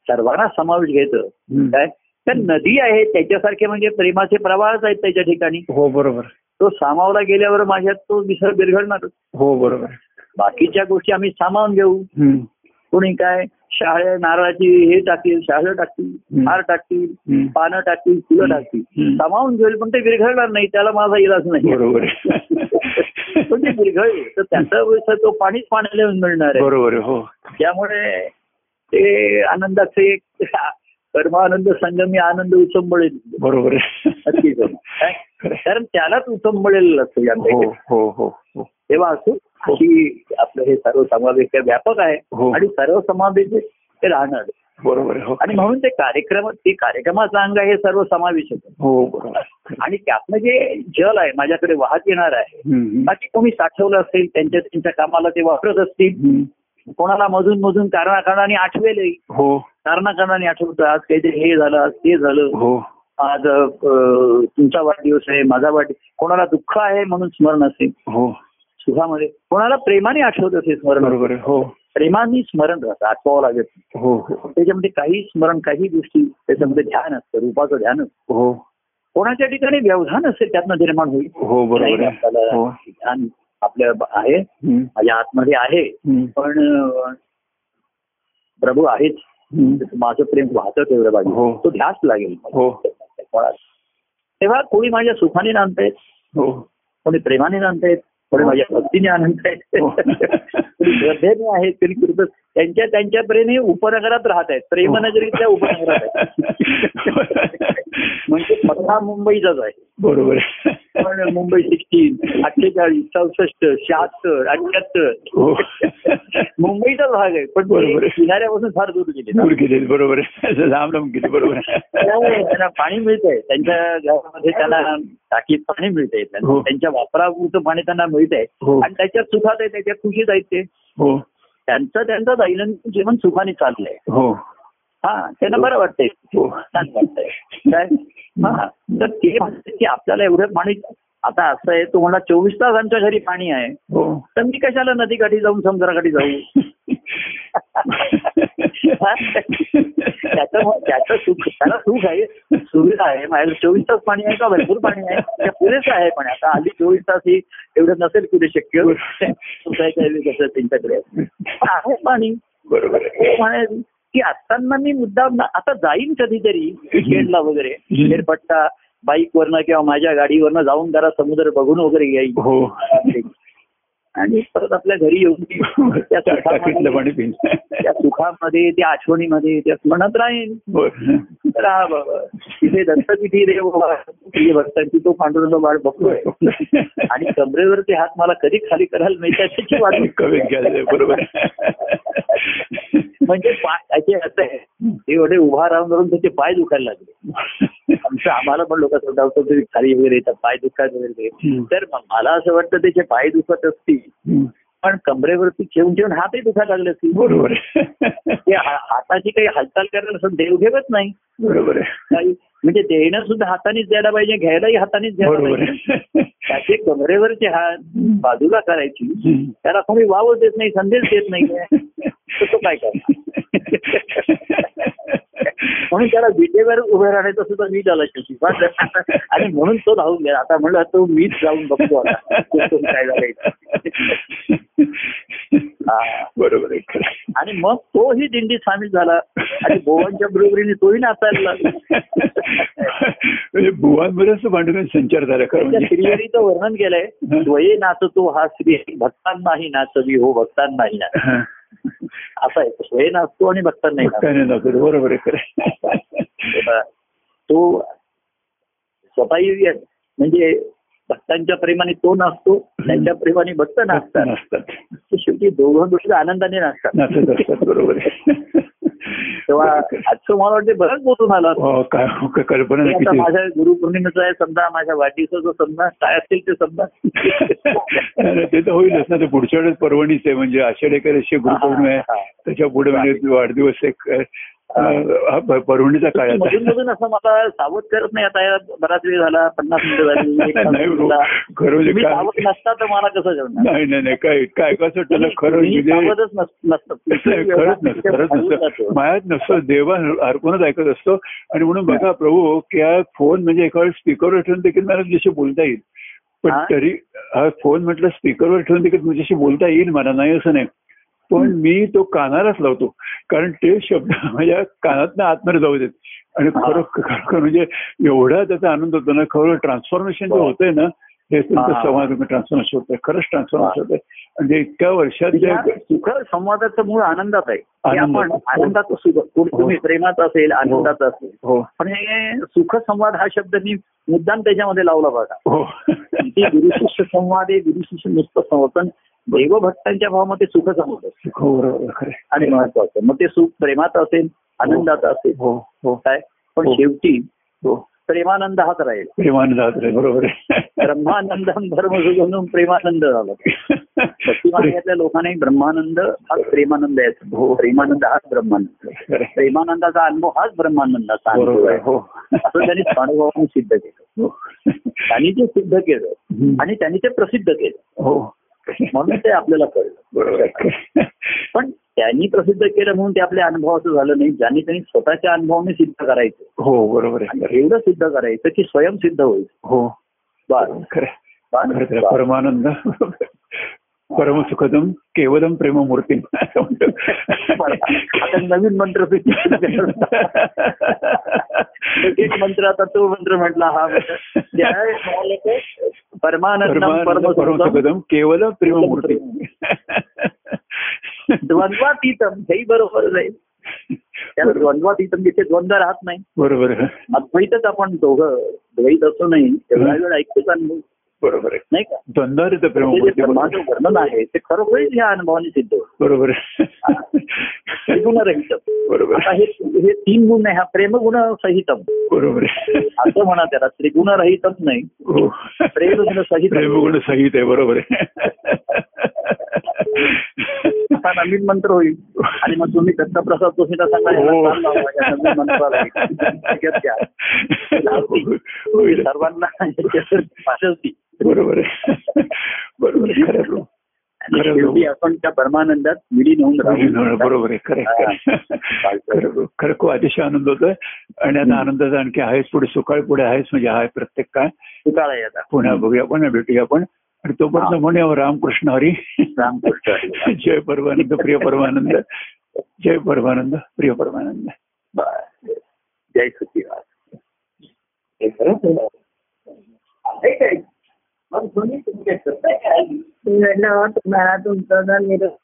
सर्वांना समावेश घेतं. काय तर नदी आहे त्याच्यासारखे म्हणजे प्रेमाचे प्रवाहच आहेत त्याच्या ठिकाणी. हो बरोबर. तो सामावला गेल्यावर माझ्यात तो विसर बिरघडणार हो बरोबर. बाकीच्या गोष्टी आम्ही सामावून घेऊ. कोणी काय शाळे नारळाची हे टाकतील शाळं टाकतील. हार टाकतील. पानं टाकतील फुलं. टाकतील. सामावून घेईल पण ते विरघळणार नाही त्याला माझा इलाज नाही. बरोबर. पण ते विरघळले तर त्याचा तो पाणीच पाण्याला मिळणार आहे. बरोबर हो. त्यामुळे ते आनंदाचे एक परमानंद संगमी आनंद उचंबळेल बरोबर. नक्कीच. कारण त्यालाच उचंबळेल असतो या हो हो हो तेव्हा असो की आपलं हे सर्व समावेश व्यापक आहे. आणि सर्व समावेश ते राहणार. बरोबर आणि म्हणून ते कार्यक्रम ते कार्यक्रमाचा अंग आहे हे सर्व समावेश होतं हो आणि त्यातनं जे जल आहे माझ्याकडे वाहत येणार आहे. बाकी कोणी साठवलं असेल त्यांच्या त्यांच्या कामाला ते वापरत असतील. कोणाला मधून मधून कारणाकारणाने आठवेलही. हो. कारणाकारणाने आठवतं आज काहीतरी हे झालं आज ते झालं. हो. आज तुमचा वाढदिवस आहे माझा वाढ कोणाला दुःख आहे म्हणून स्मरण असेल हो. सुखामध्ये. कोणाला प्रेमाने आठवत असेल स्मरण. बरोबर हो. प्रेमाने स्मरण राहतं आठवावं लागत. हो हो. त्याच्यामध्ये काही स्मरण काही गोष्टी त्याच्यामध्ये ध्यान असतं रूपाचं ध्यान असतं. हो. कोणाच्या ठिकाणी व्यवधान असेल त्यातनं निर्माण होईल. हो बरोबर हो. ध्यान आपल्या आहे. माझ्या आतमध्ये आहे. पण प्रभू आहेच. माझं प्रेम वाहतं तेवढं पाहिजे हो. तो ध्यास लागेल हो. तेव्हा कोणी माझ्या सुखाने नांदतायत हो. कोणी प्रेमाने नांदतायत कोणी माझ्या भक्तीने आनंदतायत हो. कोणी श्रद्धेने आहेत कोणी कृत त्यांच्या त्यांच्या प्रेमे उपनगरात राहत आहेत. प्रेमनगरीतल्या उपनगरात आहेत. म्हणजे पत्ता मुंबईचाच आहे. बरोबर. पण मुंबई सिक्स्टीन अठ्ठेचाळीस चौसष्ट शहात्तर अठ्याहत्तर हो. मुंबईचाच भाग आहे पण बरोबर. किनाऱ्यापासून फार दूर गेले. दूर गेले बरोबर लांब लांब गेले बरोबर त्यांना पाणी मिळतंय. त्यांच्या घरामध्ये त्यांना टाकीत पाणी मिळतंय. त्यांना- हो. त्यांच्या वापरापुरतं पाणी त्यांना मिळतंय. हो. आणि त्याच्यात सुखात आहे त्याच्यात खुशीत आहेत ते. हो. त्यांचं त्यांचं दैनंदिन जीवन सुखाने चाललंय. हो त्यांना बरं वाटतंय. हो छान वाटतंय. काय? हा तर ते की आपल्याला एवढं पाणी आता असं आहे तुम्हाला चोवीस तास आमच्या घरी पाणी आहे. हो. तर मी कशाला नदीकाठी जाऊन समुद्राकाठी जाऊ? त्याचं त्याचं सुख त्याला सुख आहे. सुविधा आहे. माझ्या चोवीस तास पाणी आहे का? भरपूर पाणी आहे. त्या पुरेसं आहे पण आता आधी चोवीस तास ही एवढं नसेल कुठे शक्य. कसं त्यांच्याकडे आहे? पाणी. बरोबर की असताना मी मुद्दाम ना- आता जाईन कधीतरी विकेंडला वगैरे. फेरपट्टा बाईक वरनं किंवा माझ्या गाडीवरनं जाऊन जरा समुद्र बघून वगैरे येईल आणि परत आपल्या घरी येऊन त्या त्या सुखामध्ये त्या आठवणीमध्ये त्या म्हणत राहीन तर हा बाबा तिथे दत्तपिठी देव प्रिय भक्तांची तो पांडुरंग वाट बघतोय आणि कमरेवरचे हात मला कधी खाली करायला मिळतात त्याची वाट बरोबर म्हणजे पाय असं आहे एवढे उभा राहून राहून त्याचे पाय दुखायला लागले आमचं आम्हाला पण लोक समजावतो खाली वगैरे येतात पाय दुखायला वगैरे. तर मला असं वाटतं त्याचे पाय दुखत असतील पण कमरेवरती ठेवून ठेवून हातही दुखायला लागले असतील. बरोबर. ते हाताची काही हालचाल करायला असं देव घेवत नाही. बरोबर. काही म्हणजे देणं सुद्धा हातानेच द्यायला पाहिजे घ्यायलाही हातानेच द्यायला पाहिजे. त्याचे कमरेवरचे हात बाजूला करायची. त्याला कोणी वाव देत नाही संदेश देत नाहीये तर तो काय करणार? म्हणून त्याला विटेवर उभे राहण्याचं सुद्धा मी त्याला शिकवा आणि म्हणून तो धावून गेला. आता म्हणलं तो मीच जाऊन बघतो आता. काय झालंय हा. बरोबर. आणि मग तोही दिंडीत सामील झाला. आणि बोवांच्या बरोबरीने तोही नाचायला लागला. म्हणजे भांडून संचार झाला खरं त्या म्हणजे. श्रीहरीचं वर्णन केलंय द्वये नाचतो हा श्री भक्तांनाही नाचवी हो भक्तांनाही नाच. असा आहे. स्वये नाचतो आणि भक्ताने बरोबर आहे तो स्वतःही म्हणजे भक्तांच्या प्रेमाने तो नाचतो त्यांच्या प्रेमाने भक्त नाचतात शेवटी दोघं गोष्टी आनंदाने नाचतात बरोबर आहे. तेव्हा आजचं मला वाटतं बरंच बोलून आला. हो, कल्पना नाही माझ्या गुरुपौर्णिमेचा आहे समजा माझ्या वाढदिवसाचं समजा काय असेल ते समजा. ते तर होईलच ना ते पुढच्या वेळेस परवणीच आहे म्हणजे आषाढ एकादशी गुरुपौर्णिमा आहे. त्याच्या पुढे म्हणजे वाढदिवस एक हा परवणीचा काळ मधून असं मला सावध करत नाही. आता बराच वेळ झाला पन्नास मिनिटं झाली झाला. खरं सावध नसता तर मला कसं कळणार नाही नाही नाही काय काय कसं वाटतं ना, खरं नसतं. खरंच नसतं खरंच नसतं. मायात नसतं देवा अर्पणच ऐकत असतो. आणि म्हणून बघा प्रभू की हा फोन म्हणजे एका वेळेस स्पीकरवर ठेवून देखील मला तुझ्याशी बोलता येईल. पण हा? तरी हा फोन म्हटलं स्पीकरवर ठेवून देखील तुझ्याशी बोलता येईल मला नाही असं नाही. पण मी तो कानालाच लावतो कारण ते शब्द माझ्या कानातनं आतमध्ये जाऊ देत. आणि खरं खरं म्हणजे एवढा त्याचा आनंद होतो ना खरं ट्रान्सफॉर्मेशन जे हो. होतंय ना हे तुमचं हा. संवाद ट्रान्सफॉर्मेशन होतंय. खरंच ट्रान्सफॉर्मेशन हा. होतंय. म्हणजे इतक्या वर्षात सुख संवादाचं मूळ आनंदात आहे. आपण आनंदाचं सुख तुम्ही प्रेमात असेल आनंदात असेल. हो. पण हे सुख संवाद हा शब्द मी मुद्दाम त्याच्यामध्ये लावला बघा. हो. गुरुशिष्य संवाद आहे गुरुशिष्य नुसतं पण देवभक्तांच्या भावामध्ये सुख असतो. हो. आणि महत्वाचं मग ते सुख प्रेमात असेल आनंदात असेल हो हो. काय? पण हो. शेवटी हो. प्रेमानंद हाच राहील. प्रेमानं जात रे बरोबर आहे. ब्रह्मानंदम धर्म प्रेमानंद झाला. मार्गातल्या लोकांनी ब्रह्मानंद हाच प्रेमानंद आहे. हो. प्रेमानंद हाच ब्रह्मानंद. प्रेमानंदाचा अनुभव हाच ब्रह्मानंदाचा अनुभव आहे. हो. असं त्यांनी अनुभवाने सिद्ध केलं. हो. त्यांनी ते सिद्ध केलं. आणि त्यांनी ते प्रसिद्ध केलं. हो. म्हणून ते आपल्याला कळलं. पण त्यांनी प्रसिद्ध केलं म्हणून ते आपल्या अनुभवाचं झालं नाही. ज्यांनी त्यांनी स्वतःच्या अनुभवाने सिद्ध करायचं. हो बरोबर एवढं सिद्ध करायचं की स्वयंसिद्ध होईल. हो. बस खरं आहे. परमानंद परमसुखदम केवलम प्रेममूर्ती आता नवीन मंत्र एक मंत्र आता तो मंत्र म्हटला हा परमानंदम परमसुखदम परमसुखदम केवल प्रेममूर्ती द्वंद्वातीतम हेही बरोबर आहे. त्याला द्वंद्वातीतम जिथे द्वंद्व राहत नाही. बरोबर. अद्वैतच आपण दोघं द्वैत असू नाही एवढा वेळ ऐकतोच अनुभव. बरोबर आहे नाही का द्वंद्वारित. ब्रह्माचं वर्णन आहे ते खरोखरच या अनुभवाने सिद्ध. बरोबर बरोबर आता हे हे तीन गुण आहे हा प्रेमगुण सहितम बरोबर. असं म्हणा त्याला त्रिगुणरहितच नाही हो प्रेमगुण सहित प्रेमगुण सहित आहे बरोबर आहे असा नवीन मंत्र होईल आणि मग तुम्ही दत्तप्रसाद सांगा हो. घ्या. लावती. होईल. सर्वांना बरोबर आहे. बरोबर खरं शेवटी आपण त्या परमानंदात विलीन होऊन बरोबर आहे खरं खूप अतिशय आनंद होतोय. आणि आता आनंदाचा आणखी आहेच पुढे सुकाळ पुढे आहेच म्हणजे हा प्रत्येक काय? तुकाळ आहे आता. पुन्हा बघूया पण भेटूया आपण. आणि तोपर्यंत म्हणूया रामकृष्ण हरी. रामकृष्ण. जय परमानंद प्रिय परमानंद. जय परमानंद प्रिय परमानंद. जय सचिवास हे खरंच. आहे काय? मग तुम्ही तुमचे कसं करताय काय? तुम्हाला तुमचा जर निरोप